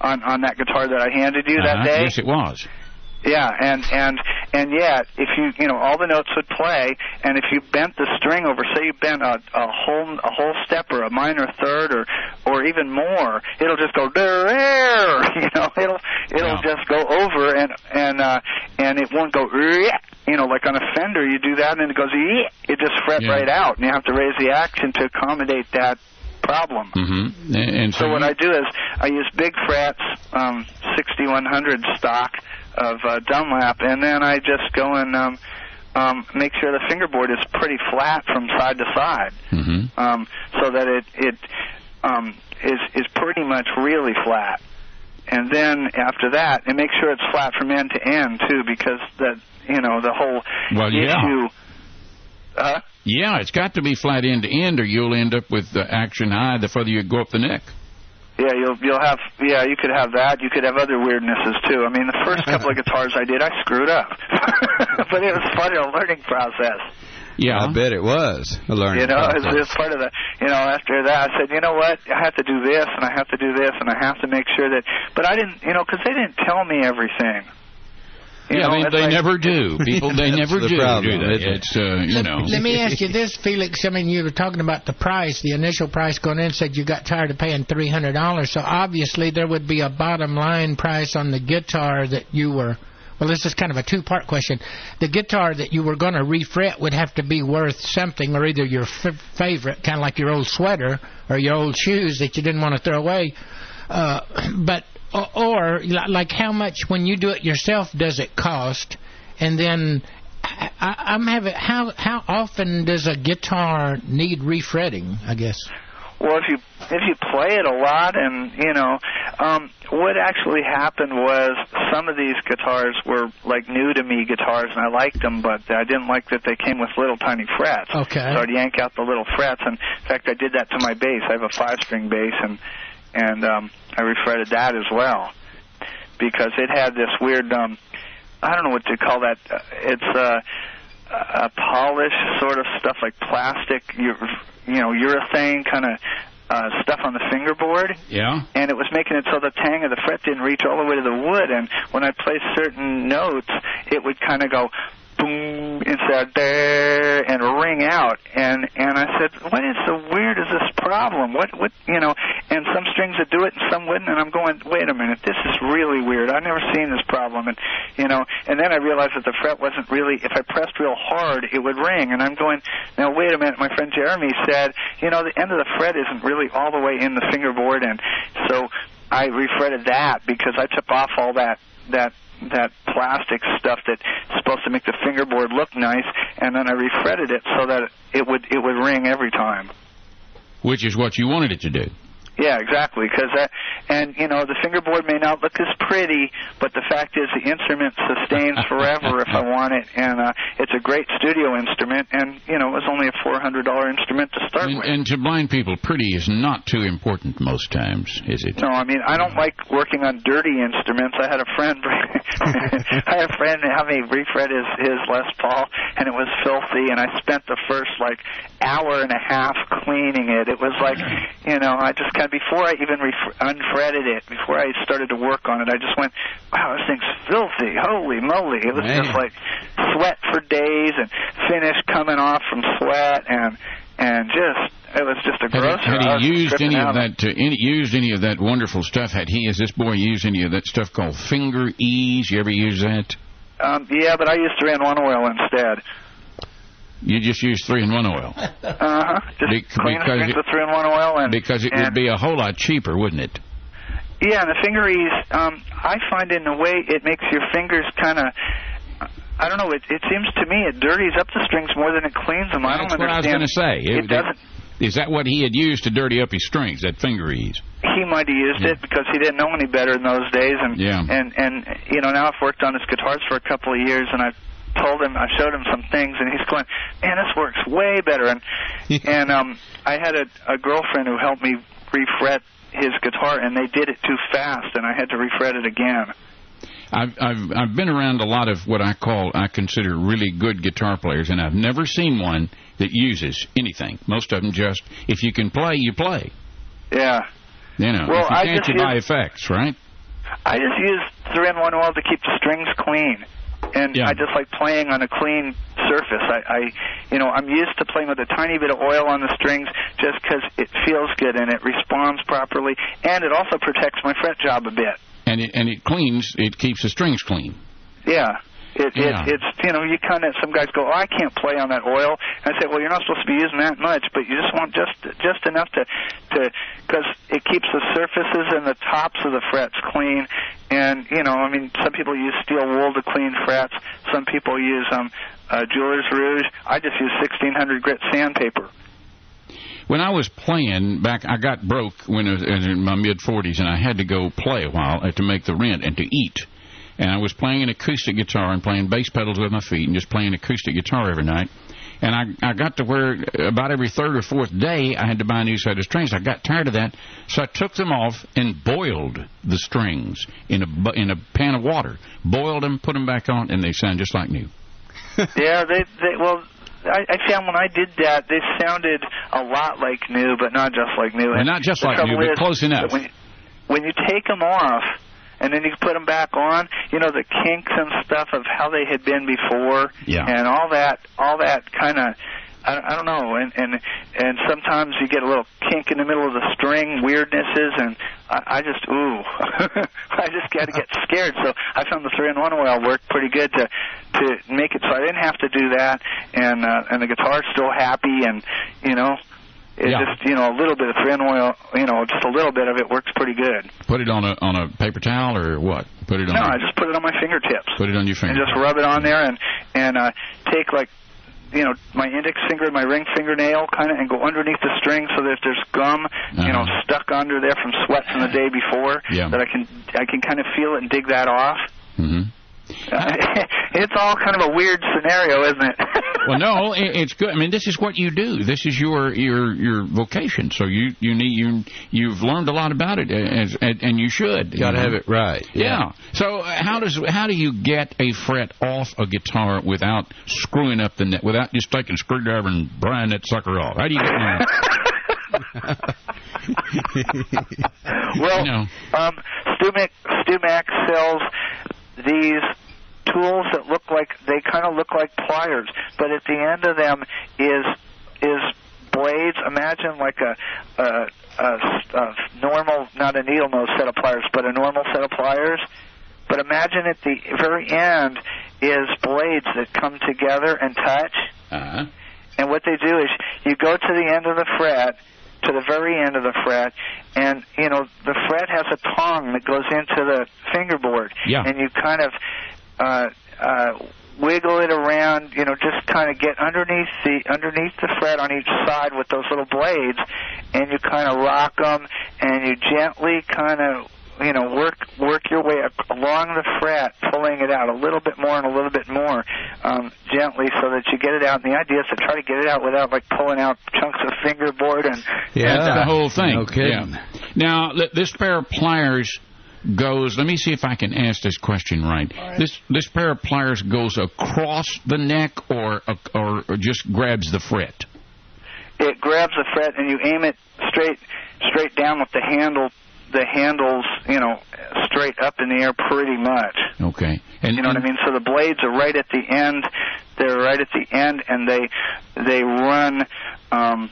on on that guitar that I handed you that Uh-huh. day. Yes, it was. Yeah, and and and yet, if you you know all the notes would play, and if you bent the string over, say you bent a, a whole a whole step or a minor third or or even more, it'll just go there. You know, it'll it'll Yeah. just go over and and uh, and it won't go. You know, like on a Fender, you do that and it goes. It just fret Yeah. right out, and you have to raise the action to accommodate that problem. Mm-hmm. And, and so, So what I do is I use big frets, um, 6100 stock of uh, Dunlop, and then I just go and um, um, make sure the fingerboard is pretty flat from side to side, Mhm. um, so that it it um, is is pretty much really flat. And then after that, and make sure it's flat from end to end too, because that you know the whole Well, yeah. issue. Uh, Yeah, it's got to be flat end to end, or you'll end up with the action high the further you go up the neck. Yeah, you'll you'll have yeah, you could have that. You could have other weirdnesses too. I mean, the first couple of guitars I did, I screwed up, but it was fun, a learning process. Yeah, I bet it was a learning You know, process. it's, it's part of the. You know, after that, I said, you know what, I have to do this, and I have to do this, and I have to make sure that. But I didn't, you know, because they didn't tell me everything. You yeah, know, they, they like- never do. People, they never the do, problem, do they? isn't it? It's, uh, you let, know. let me ask you this, Felix. I mean, you were talking about the price, the initial price going in. Said you got tired of paying three hundred dollars. So obviously there would be a bottom line price on the guitar that you were. Well, this is kind of a two-part question. The guitar that you were going to refret would have to be worth something, or either your f- favorite, kind of like your old sweater or your old shoes that you didn't want to throw away. Uh, but or, or like how much when you do it yourself does it cost? And then I, I'm having how how often does a guitar need refretting? I guess. Well, if you if you play it a lot, and you know, um, what actually happened was some of these guitars were like new to me guitars, and I liked them, but I didn't like that they came with little tiny frets. Okay. So I'd yank out the little frets, and in fact, I did that to my bass. I have a five-string bass, and and um, I refretted that as well because it had this weird. um I don't know what to call that. Uh, It's uh, a polish sort of stuff like plastic, you, you know, urethane kind of uh, stuff on the fingerboard, yeah. and it was making it so the tang of the fret didn't reach all the way to the wood. And when I played certain notes, it would kind of go boom instead of there and ring out. And and I said, what is so weird is this problem? What what you know? And some strings would do it and some wouldn't. And I'm going, wait a minute, this is really weird. I've never seen this problem. And you know, and then I realized that the fret wasn't really. If I pressed real hard, it would ring. And I'm going, now wait a minute. My friend Jeremy said, you know, the end of the fret isn't really all the way in the fingerboard, and so I refretted that because I took off all that that that plastic stuff that's supposed to make the fingerboard look nice, and then I refretted it so that it would it would ring every time. Which is what you wanted it to do. Yeah, exactly. Because that, and you know, the fingerboard may not look as pretty, but the fact is, the instrument sustains forever if I want it, and uh, it's a great studio instrument. And you know, it was only a four hundred dollar instrument to start And, with. and to blind people, pretty is not too important most times, is it? No, I mean I don't like working on dirty instruments. I had a friend, I had a friend have me refret his his Les Paul, and it was filthy. And I spent the first like hour and a half cleaning it. It was like, you know, I just kind of before I even ref- unfretted it, before I started to work on it, I just went, wow, this thing's filthy. Holy moly! It was Man. just like sweat for days and finish coming off from sweat and and just it was just a Had gross. he, had he used any of that? To, any, used any of that wonderful stuff? Had he, as this boy, used any of that stuff called finger ease? You ever use that? Um, yeah, but I used three in one oil instead. You just use three in one oil Uh huh. Just Be- clean the because it- with three in one oil and because it and, would be a whole lot cheaper, wouldn't it? Yeah, and the finger ease, um, I find in a way it makes your fingers kind of. I don't know. It, it seems to me it dirties up the strings more than it cleans them. I don't That's what I was understand. going to say. It, doesn't. Is that what he had used to dirty up his strings? That finger ease? He might have used it because he didn't know any better in those days, and Yeah. and and you know now I've worked on his guitars for a couple of years, and I've told him I showed him some things, and he's going, man, this works way better. And and um, I had a, a girlfriend who helped me refret his guitar, and they did it too fast, and I had to refret it again. I've I've I've been around a lot of what I call I consider really good guitar players, and I've never seen one that uses anything. Most of them just if you can play, you play. Yeah. You know, Well, if you I can't, just you buy effects, right? I just use three in one oil to keep the strings clean. And Yeah. I just like playing on a clean surface. I, I, you know, I'm used to playing with a tiny bit of oil on the strings just because it feels good and it responds properly, and it also protects my fret job a bit. And it and it cleans, it keeps the strings clean. Yeah. It, Yeah. it it's you know you kind of some guys go oh I can't play on that oil. And I say well you're not supposed to be using that much but you just want just just enough to to because it keeps the surfaces and the tops of the frets clean. And you know I mean some people use steel wool to clean frets. Some people use um uh, jeweler's rouge. I just use 1600 grit sandpaper. When I was playing back, I got broke when I was in my mid 40s, and I had to go play a while uh, to make the rent and to eat. And I was playing an acoustic guitar and playing bass pedals with my feet and just playing acoustic guitar every night. And I I got to where about every third or fourth day I had to buy a new set of strings. I got tired of that, so I took them off and boiled the strings in a in a pan of water. Boiled them, put them back on, and they sound just like new. yeah they they well I, I found when I did that they sounded a lot like new but not just like new Well, And not just like new, but is close enough. When when you take them off and then you put them back on, you know the kinks and stuff of how they had been before, Yeah. and all that, all that kind of. I, I don't know, and and and sometimes you get a little kink in the middle of the string weirdnesses, and I, I just ooh, I just got to get scared. So I found the three in one oil worked pretty good to to make it so I didn't have to do that, and uh, and the guitar's still happy, and you know, it Yeah. just you know a little bit of three in oil, you know, just a little bit of it works pretty good. Put it on a on a paper towel or what? Put it on. No, a- I just put it on my fingertips put it on your finger. and just rub it on there and and uh take like you know my index finger and my ring fingernail kind of and go underneath the string so that if there's gum you know Uh-huh. stuck under there from sweat from the day before Yeah. that I can I can kind of feel it and dig that off. hmm it's all kind of a weird scenario, isn't it? Well, no, it, it's good. I mean, this is what you do. This is your your your vocation. So you you need you you've learned a lot about it, as, and, and you should. Got to have it right. Yeah. So uh, how does how do you get a fret off a guitar without screwing up the net, without just taking a screwdriver and prying that sucker off? How do you get that? well, No. um, StewMac, StewMac sells these tools that look like they kind of look like pliers, but at the end of them is is blades. Imagine like a, a, a, a normal, not a needle nose set of pliers, but a normal set of pliers. But imagine at the very end is blades that come together and touch. Uh-huh. And what they do is you go to the end of the fret, to the very end of the fret, and you know the fret has a tongue that goes into the fingerboard, Yeah. and you kind of uh, uh, wiggle it around, you know, just kind of get underneath the underneath the fret on each side with those little blades, and you kind of rock them, and you gently kind of you know work work your way ac- along the fret, pulling it out a little bit more and a little bit more um, gently, so that you get it out. And the idea is to try to get it out without like pulling out chunks of fingerboard and That's the whole thing. Okay. Yeah. Now, this pair of pliers goes. Let me see if I can ask this question right. This this pair of pliers goes across the neck, or or, or just grabs the fret. it grabs the fret and you aim it straight straight down with the handle the handles you know straight up in the air pretty much Okay. And, you know what I mean? So the blades are right at the end. They're right at the end, and they they run um,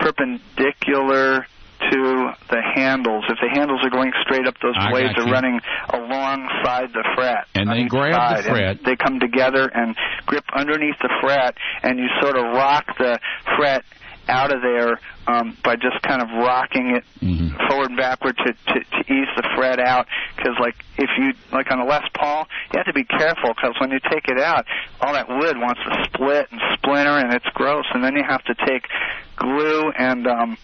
perpendicular to the handles. If the handles are going straight up, those I blades are running alongside the fret. And they grab the side, and fret. They come together and grip underneath the fret, and you sort of rock the fret out of there um, by just kind of rocking it Mhm. forward and backward to, to, to ease the fret out. Because like if you like on a Les Paul, you have to be careful because when you take it out, all that wood wants to split and splinter, and it's gross. And then you have to take glue and um,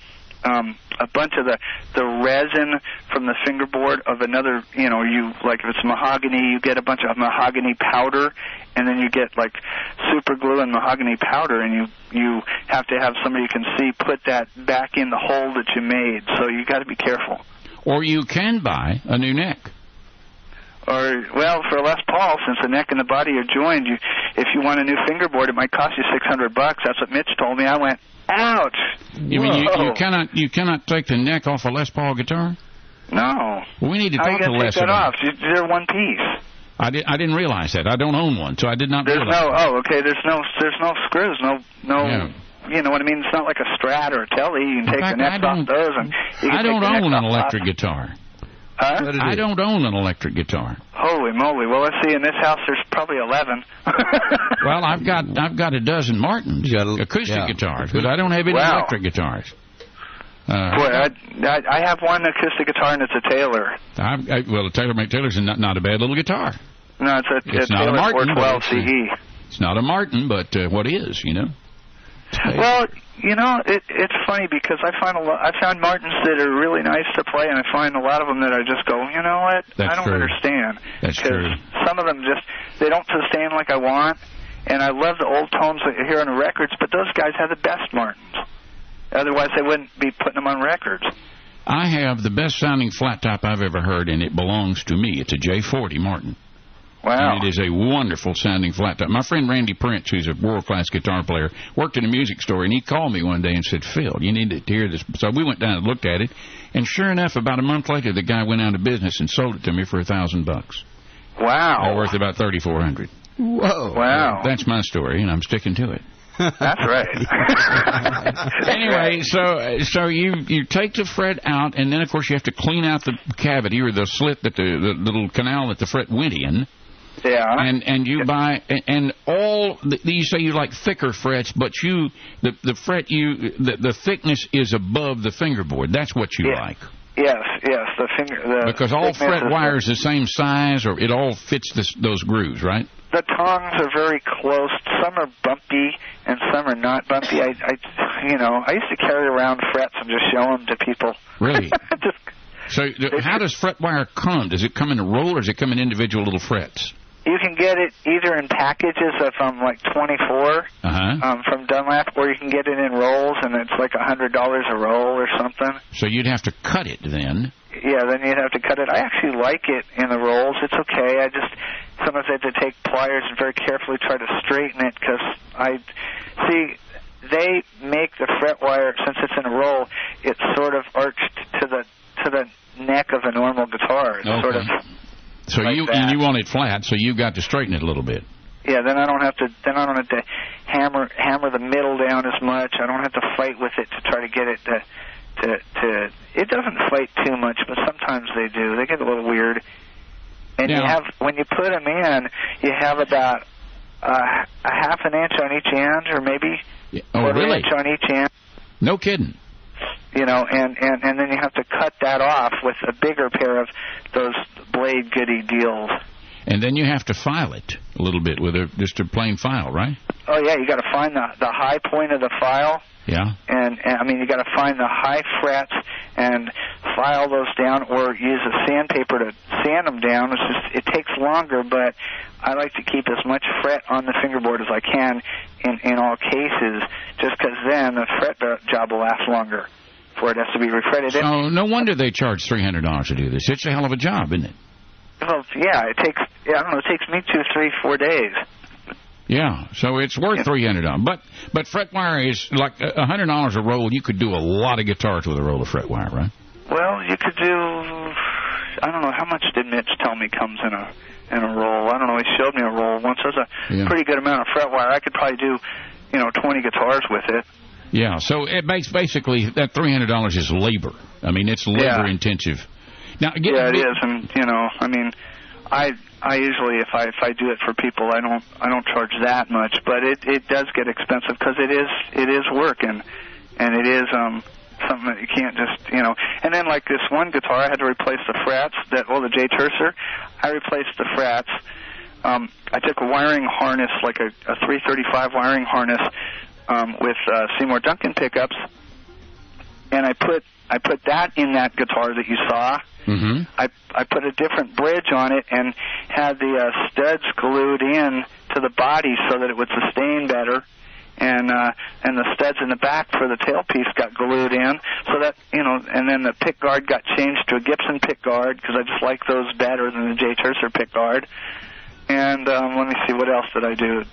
um, a bunch of the the resin from the fingerboard of another. You know, you like if it's mahogany, you get a bunch of mahogany powder, and then you get like super glue and mahogany powder, and you you have to have somebody you can see put that back in the hole that you made. So you got to be careful. Or you can buy a new neck. Or well, for Les Paul, since the neck and the body are joined, you if you want a new fingerboard, it might cost you six hundred bucks. That's what Mitch told me. I went, ouch. You mean you, you cannot you cannot take the neck off a Les Paul guitar? No. Well, we need to talk to Les take that about. off? They're one piece. I did I didn't realize that. I don't own one, so I did not There's realize. no. Oh, okay. There's no. There's no screws. No. No. Yeah. You know what I mean? It's not like a Strat or a Telly. You can In take fact, the necks don't- off those, and you can I don't own an electric lots. guitar. Huh? I don't own an electric guitar. Holy moly! Well, let's see. In this house, there's probably eleven. Well, I've got I've got a dozen Martins got a- acoustic yeah. guitars, but I don't have any Wow. electric guitars. Boy, Uh, I, I I have one acoustic guitar, and it's a Taylor. I've, I, well, a Taylor Make Taylor's not not a bad little guitar. No, it's a, It's a not a Martin, but 412 it's CE. It's not a Martin, but uh, what is, you know? Well, you know, it, it's funny because I find a lot. I found Martins that are really nice to play, and I find a lot of them that I just go, you know what? That's I don't true. understand. That's true. Some of them just they don't sustain like I want, and I love the old tones that you hear on the records, but those guys have the best Martins. Otherwise, they wouldn't be putting them on records. I have the best sounding flat top I've ever heard, and it belongs to me. It's a J40 Martin. Wow. And it is a wonderful sounding flat top. My friend Randy Prince, who's a world class guitar player, worked in a music store, and he called me one day and said, Phil, you need to hear this. So we went down and looked at it, and sure enough, about a month later, the guy went out of business and sold it to me for a thousand bucks. Wow. They're worth about thirty four hundred. Whoa. Wow. That's my story, and I'm sticking to it. That's right. anyway, so so you you take the fret out, and then of course you have to clean out the cavity or the slit that the, the little canal that the fret went in, yeah. and and you buy and- all the, you say you like thicker frets, but you the the fret you the, the thickness is above the fingerboard. That's what you Yeah. like yes, yes. The finger. The because all fret is- wires the same size, or it all fits this, those grooves, right? the tongues are very close. Some are bumpy and some are not bumpy. I, I, you know, I used to carry around frets and just show them to people. Really. just, So how does fret wire come? Does it come in a roll, or does it come in individual little frets? You can get it either in packages of um like 24 Uh huh. um from Dunlop, or you can get it in rolls, and it's like a hundred dollars a roll or something. So you'd have to cut it then. Yeah, then you'd have to cut it. I actually like it in the rolls. It's okay. I just sometimes I have to take pliers and very carefully try to straighten it because I see they make the fret wire since it's in a roll. It's sort of arched to the to the neck of a normal guitar. It's sort of Okay. So like you that. and you want it flat, so you got to straighten it a little bit. yeah. Then I don't have to then I don't have to hammer hammer the middle down as much. I don't have to fight with it to try to get it to to to. It doesn't fight too much, but sometimes they do. They get a little weird. And you have when you put them in, you have about uh, a half an inch on each end, or maybe Yeah. Oh, quarter really? inch on each end. No kidding. You know, and and and then you have to cut that off with a bigger pair of those blade goody deals. And then you have to file it a little bit with a just a plain file, right? Oh yeah, you got to find the the high point of the file. Yeah. and, and I mean you got to find the high frets and file those down, or use a sandpaper to sand them down. It's just it takes longer, but I like to keep as much fret on the fingerboard as I can in in all cases, just because then the fret job will last longer. Before it has to be refretted. So no wonder they charge three hundred dollars to do this. It's a hell of a job, isn't it? Well, yeah, it takes, I don't know, it takes me two, three, four days. Yeah. So it's worth Yeah. three hundred dollars. But but fret wire is like a hundred dollars a roll. You could do a lot of guitars with a roll of fret wire, right? Well, you could do. I don't know how much did Mitch tell me comes in a in a roll. I don't know. He showed me a roll once. There's a Yeah. pretty good amount of fret wire. I could probably do, you know, 20 guitars with it. Yeah, so it makes basically that three hundred dollars is labor. I mean, it's labor Yeah. intensive. Now, get, Yeah, it is, and you know, I mean, I I usually if I if I do it for people, I don't I don't charge that much, but it it does get expensive because it is it is work and and it is um something that you can't just you know. And then like this one guitar, I had to replace the frets. That well, the Jay Turser, I replaced the frets. Um, I took a wiring harness, like a, a 335 wiring harness, um, with uh, Seymour Duncan pickups, and I put I put that in that guitar that you saw. hmm I I put a different bridge on it and had the uh, studs glued in to the body so that it would sustain better, and uh, and the studs in the back for the tailpiece got glued in so that you know, and then the pick guard got changed to a Gibson pick guard because I just like those better than the Jay Turser pick guard. And um, let me see what else did I do.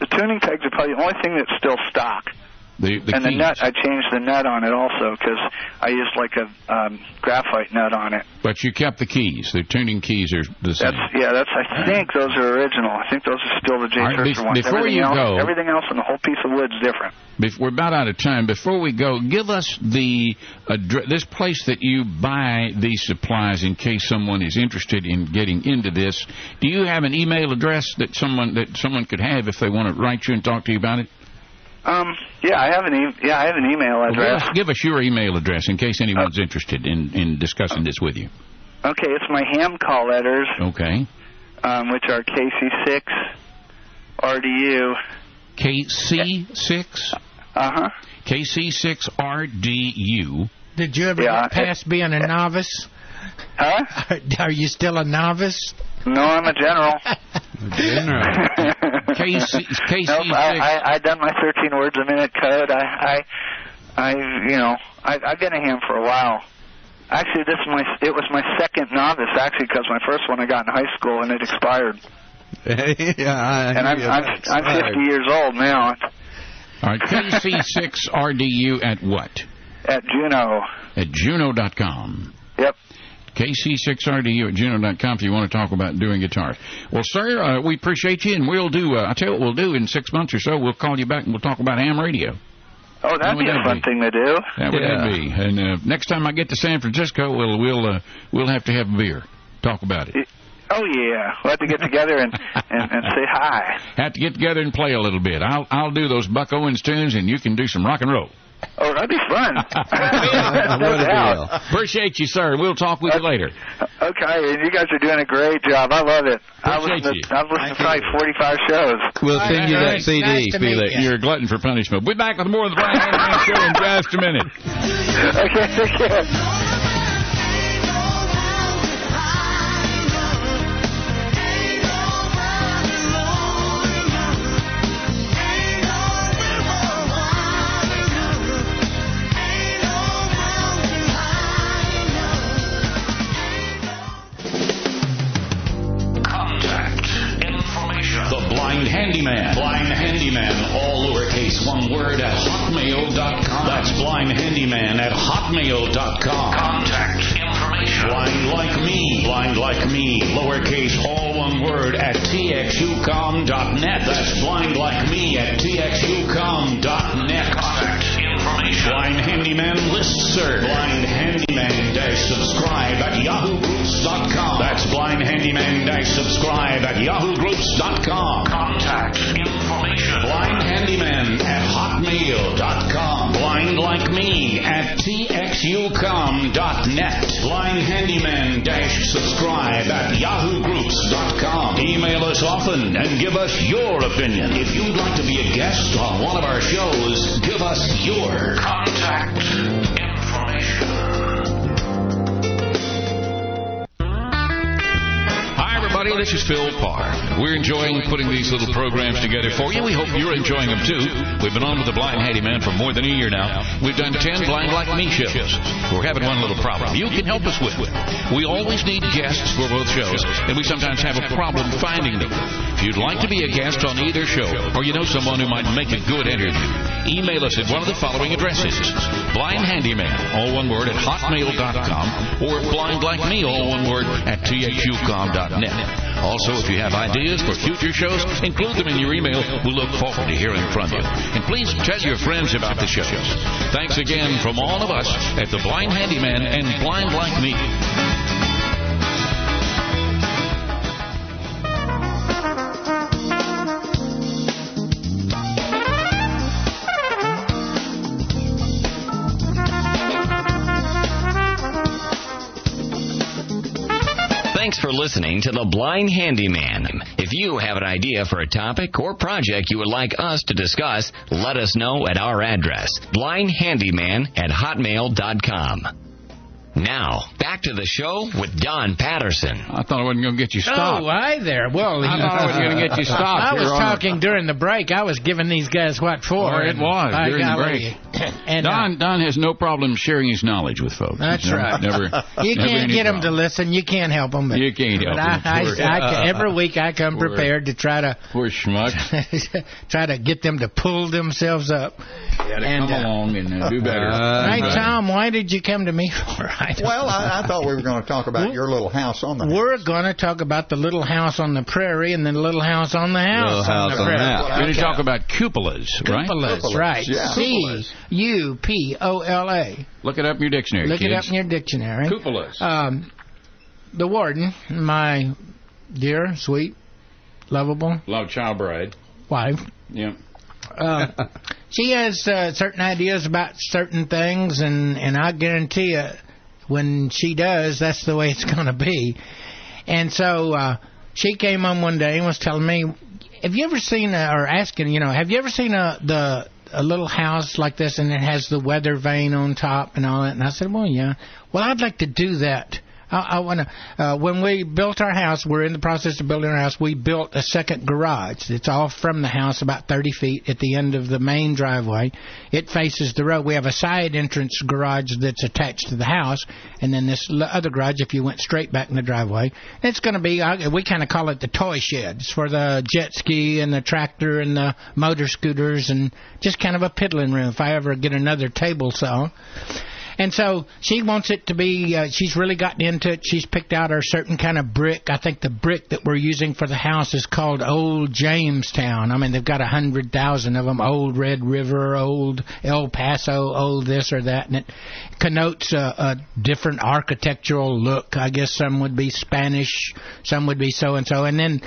The tuning pegs are probably the only thing that's still stock The the and the nut, I changed the nut on it also because I used like a um, graphite nut on it. But you kept the keys. The tuning keys are the same. That's yeah. That's I think those are original. I think those are still the J right, be- ones. before everything you else, go- everything else in the whole piece of wood's different. Bef- We're about out of time. Before we go, give us the address, this place that you buy these supplies in case someone is interested in getting into this. Do you have an email address that someone that someone could have if they want to write you and talk to you about it? Um, yeah, I have an e- yeah, I have an email address. us, give us your email address in case anyone's interested in, in discussing this with you. Okay, it's my ham call letters, Okay. um, which are KC6 RDU. KC6 Uh huh. KC6RDU. Did you ever Yeah, get past being a novice? Huh? Are you still a novice? No, I'm a general. a general. KC, KC6. Nope, I, I I done my 13 words a minute code. I I I you know I I've been a ham for a while. Actually, this is my it was my second novice actually because my first one I got in high school and it expired. yeah, I And I'm I'm. I'm 50 years old now All right, KC6RDU at what? at Juno. At Juno.com. Yep. KC6RDU at Juno.com if you want to talk about doing guitars. Well, sir, uh, we appreciate you, and we'll do, uh, I'll tell you what we'll do in six months or so. We'll call you back and we'll talk about ham radio. Oh, that'd be a fun be? thing to do. That would Yeah. that be. And uh, next time I get to San Francisco, we'll we'll uh, we'll have to have a beer. Talk about it. Oh yeah, we'll have to get together and and, and say hi. Have to get together and play a little bit. I'll I'll do those Buck Owens tunes, and you can do some rock and roll. Oh, that'd be fun. What no a doubt. deal. Appreciate you, sir. We'll talk with you later. Okay, and you guys are doing a great job. I love it. I've Appreciate listened you. to, I've listened to probably 45 shows. We'll send you that Nice CD, to meet Felix. you. You're a glutton for punishment. We'll be back with more of the Blind Handyman Show in just a minute. Okay, take at hotmail.com. That's Blind Handyman at hotmail.com. Contact information. Blind like me. Blind like me. Lowercase, all one word at txucom.net. That's blind like me at txucom.net. Blind Handyman listserv. Blind Handyman dash subscribe at yahoogroups.com. That's blind handyman dash subscribe at yahoogroups.com. Contact information. Blind handyman at hotmail.com. Blind like me at txucom.net. Blind handyman dash subscribe at yahoogroups.com. Email us often and give us your opinion. If you'd like to be a guest on one of our shows, give us your contact everybody. This is Phil Parr. We're enjoying putting these little programs together for you. We hope you're enjoying them too. We've been on with the Blind Handy Man for more than a year now. We've done 10 Blind Like Me shows. We're having one little problem you can help us with. it. We always need guests for both shows, and we sometimes have a problem finding them. If you'd like to be a guest on either show, or you know someone who might make a good interview, email us at one of the following addresses. Blind Handyman, all one word, at hotmail.com, or Blind Like Me, all one word, at txucom.net. Also, if you have ideas for future shows, include them in your email. We'll look forward to hearing from you. And please tell your friends about the shows. Thanks again from all of us at the Blind Handyman and Blind Like Me. Thanks for listening to The Blind Handyman. If you have an idea for a topic or project you would like us to discuss, let us know at our address, blindhandyman at hotmail.com. Now, back to the show with Don Patterson. I thought I wasn't going to get you stopped. Oh, hi there. Well, I thought I was going to get you stopped. I was You're talking during the break. I was giving these guys what for. Oh, it was by during the break. and, uh, Don Don has no problem sharing his knowledge with folks. That's He's never- right. Never, you never can't get them to listen. You can't help them. But, You can't help but I, 'em. I, I, every week I come Poor- prepared to try to Poor schmucks. try to get them to pull themselves up. Yeah, to And, come uh, along and uh, do better. Uh, Hey Right. Tom, why did you come to me for? I Well, I, I thought we were going to talk about your little house on the We're going to talk about the little house on the prairie and then the little house on the house Little on house the on the prairie. house. We're going to talk about cupolas, right? Cupolas, Cupolas, right? yeah. C U P O L A. Look it up in your dictionary, Look kids. it up in your dictionary. Cupolas. Um, the warden, my dear, sweet, lovable Love child bride. wife, Yeah. uh, she has uh, certain ideas about certain things, and and I guarantee you, when she does, that's the way it's going to be. And so uh, she came on one day and was telling me, "Have you ever seen a, or asking, you know, have you ever seen a the a little house like this and it has the weather vane on top and all that?" And I said, "Well, yeah. Well, I'd like to do that." I, I want to. Uh, when we built our house, we're in the process of building our house. We built a second garage. It's off from the house, about 30 feet at the end of the main driveway. It faces the road. We have a side entrance garage that's attached to the house, and then this other garage. If you went straight back in the driveway, it's going to be. Uh, we kind of call it the toy shed. It's for the jet ski and the tractor and the motor scooters, and just kind of a piddling room. If I ever get another table saw. And so she wants it to be. Uh, she's really gotten into it. She's picked out a certain kind of brick. I think the brick that we're using for the house is called Old Jamestown. I mean, they've got a hundred thousand of them. Old Red River, Old El Paso, Old this or that, and it connotes a, a different architectural look. I guess some would be Spanish, some would be so and so, and then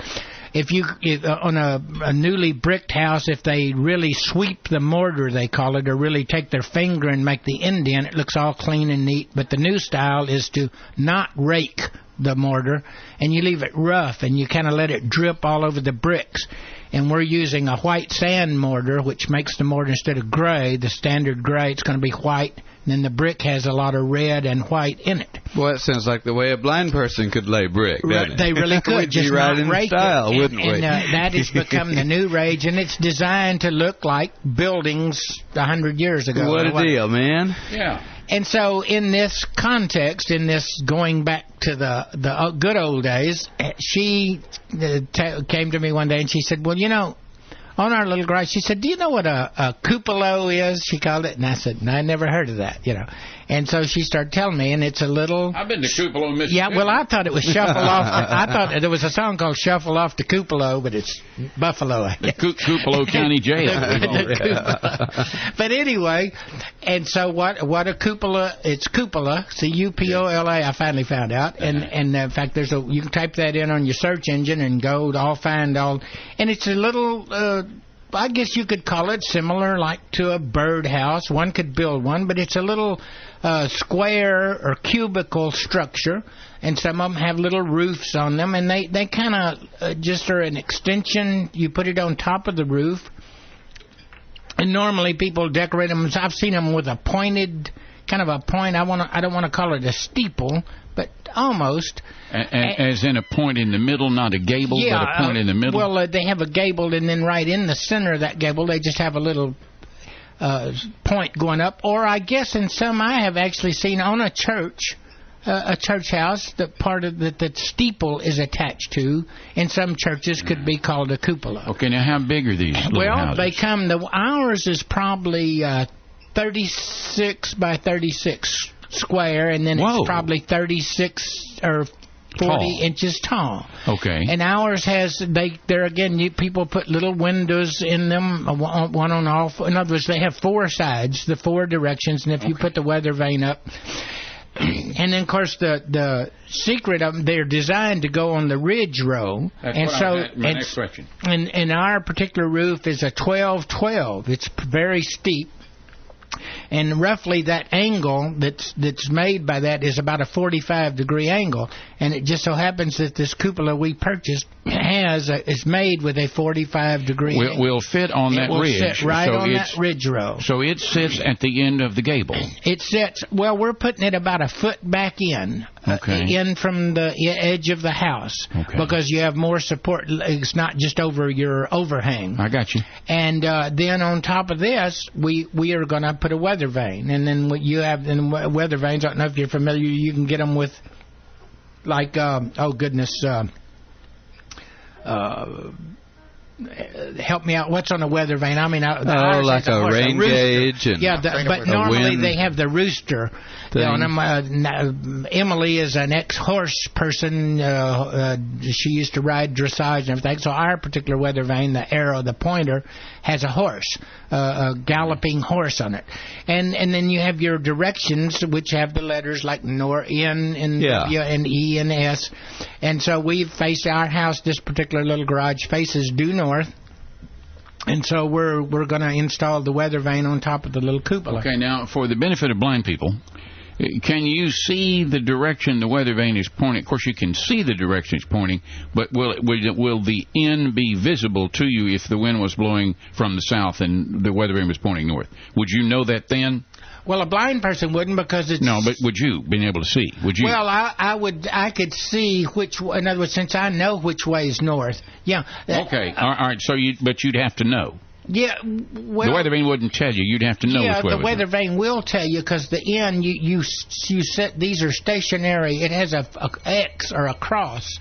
if you if, uh, on a, a newly bricked house, if they really sweep the mortar, they call it, or really take their finger and make the indent, it looks all clean and neat. But the new style is to not rake the mortar, and you leave it rough, and you kind of let it drip all over the bricks. And we're using a white sand mortar, which makes the mortar instead of gray, the standard gray, it's going to be white. And then the brick has a lot of red and white in it. Well, it sounds like the way a blind person could lay brick, doesn't it? They really could. We'd just be right not in style, it. Wouldn't we? and, uh, that has become the new rage, and it's designed to look like buildings a hundred years ago. what a deal, man. Yeah. And so, in this context, in this going back to the the good old days, eh, she uh, t- came to me one day and she said, "Well, you know." On our little garage, she said, "Do you know what a, a cupola is?" She called it, and I said, "No, "I never heard of that." You know, and so she started telling me, and it's a little I've been to Tupelo, Mississippi. yeah, well, I thought it was Shuffle Off. I thought there was a song called Shuffle Off to Cupola, but it's Buffalo. The. Cu- County Jail. The but anyway, and so what? What a cupola? It's cupola. C U P O L A. I finally found out, and and uh, in fact, there's a you can type that in on your search engine and go to all find all, and it's a little. Uh, I guess you could call it similar like to a birdhouse. One could build one, but it's a little uh, square or cubicle structure, and some of them have little roofs on them, and they they kind of uh, just are an extension. You put it on top of the roof, and normally people decorate them. I've seen them with a pointed kind of a point. I want. I don't want to call it a steeple, but almost. A, a, as in a point in the middle, not a gable, yeah, but a point uh, in the middle. Well, uh, they have a gable, and then right in the center of that gable, they just have a little uh, point going up. Or I guess in some, I have actually seen on a church. Uh, a church house that part of that the, steeple is attached to in some churches could be called a cupola. okay, now how big are these Well, houses? they come. The ours is probably uh, 36 by 36 square, and then Whoa. it's probably 36 or 40 Tall. inches tall. Okay. And ours has they there again. You, people put little windows in them, uh, one one on all. In other words, they have four sides, the four directions, and if you put the weather vane up. And then, of course, the the secret of them, they're designed to go on the ridge row, That's and what I so had- my it's- next question. and and our particular roof is a 12-12. It's very steep. And roughly that angle that's that's made by that is about a 45 degree angle, and it just so happens that this cupola we purchased has a, is made with a 45 degree. will, will fit on it that will ridge. sit right so on that ridge row. So it sits at the end of the gable. It sits well. We're putting it about a foot back in, uh, Okay. in from the edge of the house, Okay. because you have more support. It's not just over your overhang. I got you. And uh, then on top of this, we we are going to put a weather vane, and then what you have in weather vanes. I don't know if you're familiar. You can get them with, like, um, oh goodness, uh, uh, help me out. What's on a weather vane? I mean, uh, the Oh, like has a horse, rain rooster. gauge and- yeah, the, but normally wind they have the rooster. thing. on them. Uh, Emily is an ex-horse person. Uh, uh, she used to ride dressage and everything. So our particular weather vane, the arrow, the pointer, has a horse, uh, a galloping horse on it. And and then you have your directions, which have the letters like nor N and Yeah. W and E and S. And so we face our house. This particular little garage faces due north. And so we're we're going to install the weather vane on top of the little cupola. Okay, now for the benefit of blind people, can you see the direction the weather vane is pointing? Of course, you can see the direction it's pointing, but will it, will, will the N be visible to you if the wind was blowing from the south and the weather vane was pointing north? Would you know that then? Well, a blind person wouldn't because it's No, but would you been able to see? Would you? Well, I, I would, I could see which. In other words, since I know which way is north. Yeah. uh, okay, all right. all right, So you, but you'd have to know. Yeah. Well, the weather vane wouldn't tell you. You'd have to know yeah, which way. the weather vane will tell you because the N you you you set these are stationary. It has a, a X or a cross,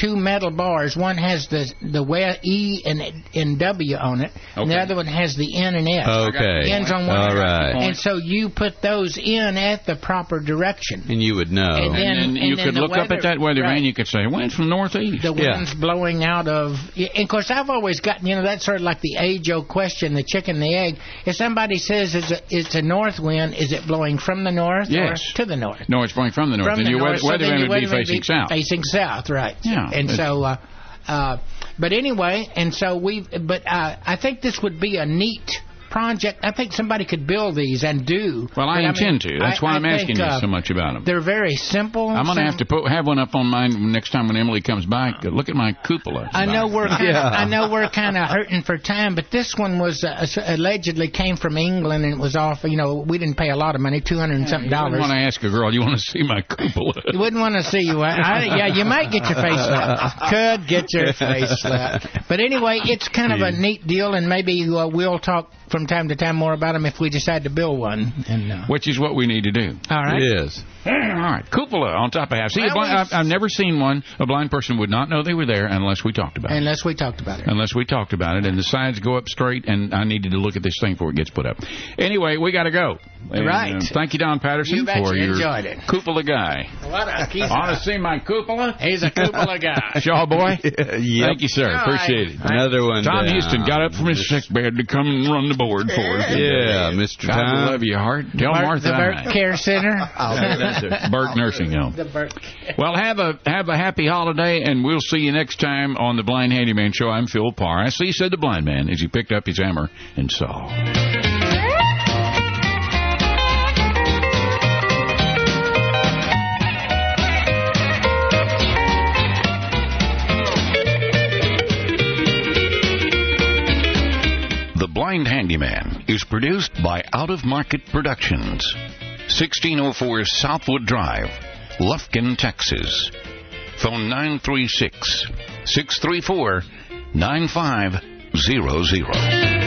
two metal bars. One has the the we- E and and W on it, and the other one has the N and S. Okay. Ends on one. All direction. right. And so you put those in at the proper direction. And you would know. And then- And then you then could the look up at that weather right. vane. You could say, "Well, it's from northeast." the Yeah. wind's blowing out of. And of course, I've always gotten, you know, that's sort of like the age-old question, the chicken and the egg. If somebody says it's a, it's a north wind, is it blowing from the north Yes. or to the north? no, it's blowing from the north. From and the your north, weather, so weather then vane would be facing south. Facing south, right. Yeah, And so, uh, uh, but anyway, and so we, but uh, I think this would be a neat project. I think somebody could build these and do. Well, I But, intend mean, to. That's I- why I I'm think, asking you uh, so much about them. They're very simple. I'm going to have to put have one up on mine next time when Emily comes back. Look at my cupola. I know we're kind of, Yeah. I know we're kind of hurting for time, but this one was uh, allegedly came from England and it was off. You know, we didn't pay a lot of money, two hundred and something You dollars. want to ask a girl, you want to see my cupola? You wouldn't want to see you. I, I, yeah, you might get your face slapped. Could get your face slapped. But anyway, it's kind of a neat deal, and maybe uh, we'll talk from time to time more about them if we decide to build one. And uh, Which is what we need to do. all right. Yes. All right, cupola on top of house. See, a blind, it's- I've, I've never seen one. A blind person would not know they were there unless we talked about it. Unless we talked about it. Unless we talked about it, and the sides go up straight, and I needed to look at this thing before it gets put up. Anyway, we got to go. And, Right. uh, thank you, Don Patterson, You betcha. for your Enjoyed it. cupola guy. What a, he's, Want to see my cupola? he's a cupola guy. Shaw boy. yep. Thank you, sir. All Appreciate it. Another one. Tom down. Houston got up from his sick bed to come and run the board for us. Yeah, Mr. God Tom. love you, heart. Tell Burt- Martha the Burt I. Care Center. It. Burke Nursing Home. The Burt. Well, have a have a happy holiday, and we'll see you next time on the Blind Handyman Show. I'm Phil Parr. I see, said the blind man as he picked up his hammer and saw. The Blind Handyman is produced by Out of Market Productions. 1604 Southwood Drive, Lufkin, Texas. Phone 936 634 9500.